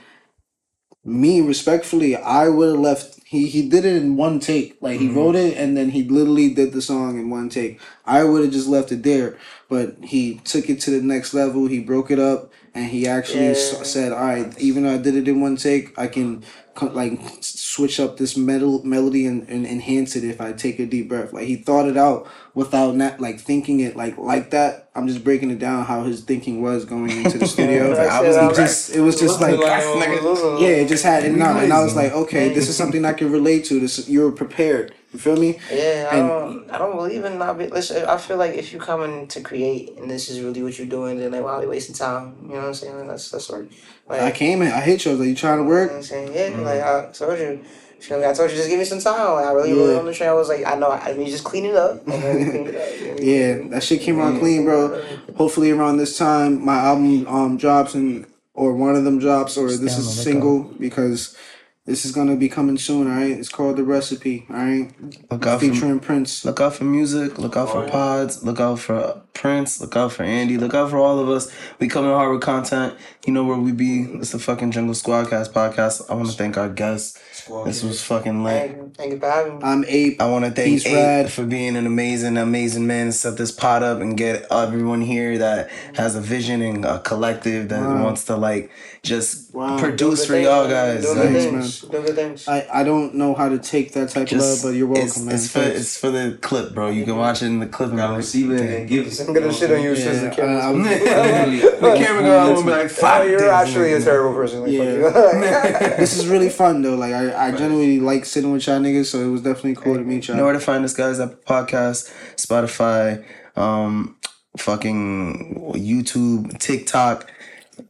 me respectfully, I would have left. He he did it in one take. Like he mm-hmm. wrote it and then he literally did the song in one take. I would have just left it there, but he took it to the next level. He broke it up and he actually Yeah. said, "All right, even though I did it in one take, I can like switch up this metal melody and, and enhance it if I take a deep breath." Like he thought it out without not like thinking it like like that. I'm just breaking it down how his thinking was going into the studio. I It was Right. just it was just like Nigga. yeah, it just had and, no, and I was like, okay, this is something I can relate to. This you were prepared. You feel me? Yeah, I And- don't. I don't believe in not be. Listen, I feel like if you're coming to create and this is really what you're doing, then like, why are you wasting time? You know what I'm saying? That's that's work. Like, I came in, I hit you. I was like, you trying to You know work? what I'm saying? Yeah, like I told you. Feel me? I told you just give me some time. Like I really Yeah. really on the train. I was like, I know. I mean, just clean it up and clean it up. you know what I mean? Yeah, that shit came out clean, bro. Hopefully around this time my album um drops and or one of them drops or this is a single because this is gonna be coming soon, alright? It's called The Recipe, alright? Look out for Featuring Prince. Look out for music. Look out for oh, pods. Look out for Prince. Look out for Andy. Look out for all of us. We coming hard with content. You know where we be. It's the fucking Jungle Squadcast podcast. I want to thank our guests. This was fucking lit. Thank you, thank for having me. I'm Ape. I want to thank Peace, Ape Rad. for being an amazing, amazing man to set this pot up and get everyone here that has a vision and a collective that Wow. wants to like just Wow. produce for good y'all guys. Doing Like, good Thanks, things. Doing good things. I, I don't know how to take that type of love, but you're welcome, it's, man. it's for it's for the clip, bro. You can watch it in the clip. and be Gotta receive it and give it. I'm gonna shit on you Yeah, since the camera. I the camera girl will be like, Oh, fuck you're this actually a terrible person. Like, Yeah. this is really fun though. Like I, I genuinely like sitting with y'all niggas, so it was definitely cool to meet You y'all. know where to find us, guys? Apple Podcast, Spotify, um, fucking YouTube, TikTok,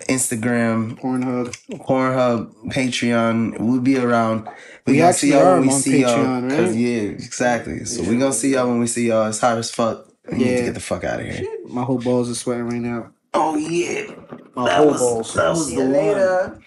Instagram, Pornhub. Pornhub, Patreon. We'll be around. We, We gonna actually see y'all are when we on see y'all. Patreon, 'cause, right? yeah, exactly. So we gonna see y'all when we see y'all. It's hot as fuck. We need to get the fuck out of here. My whole balls are sweating right now. Oh yeah. My That whole was- balls. that was See the you one. later.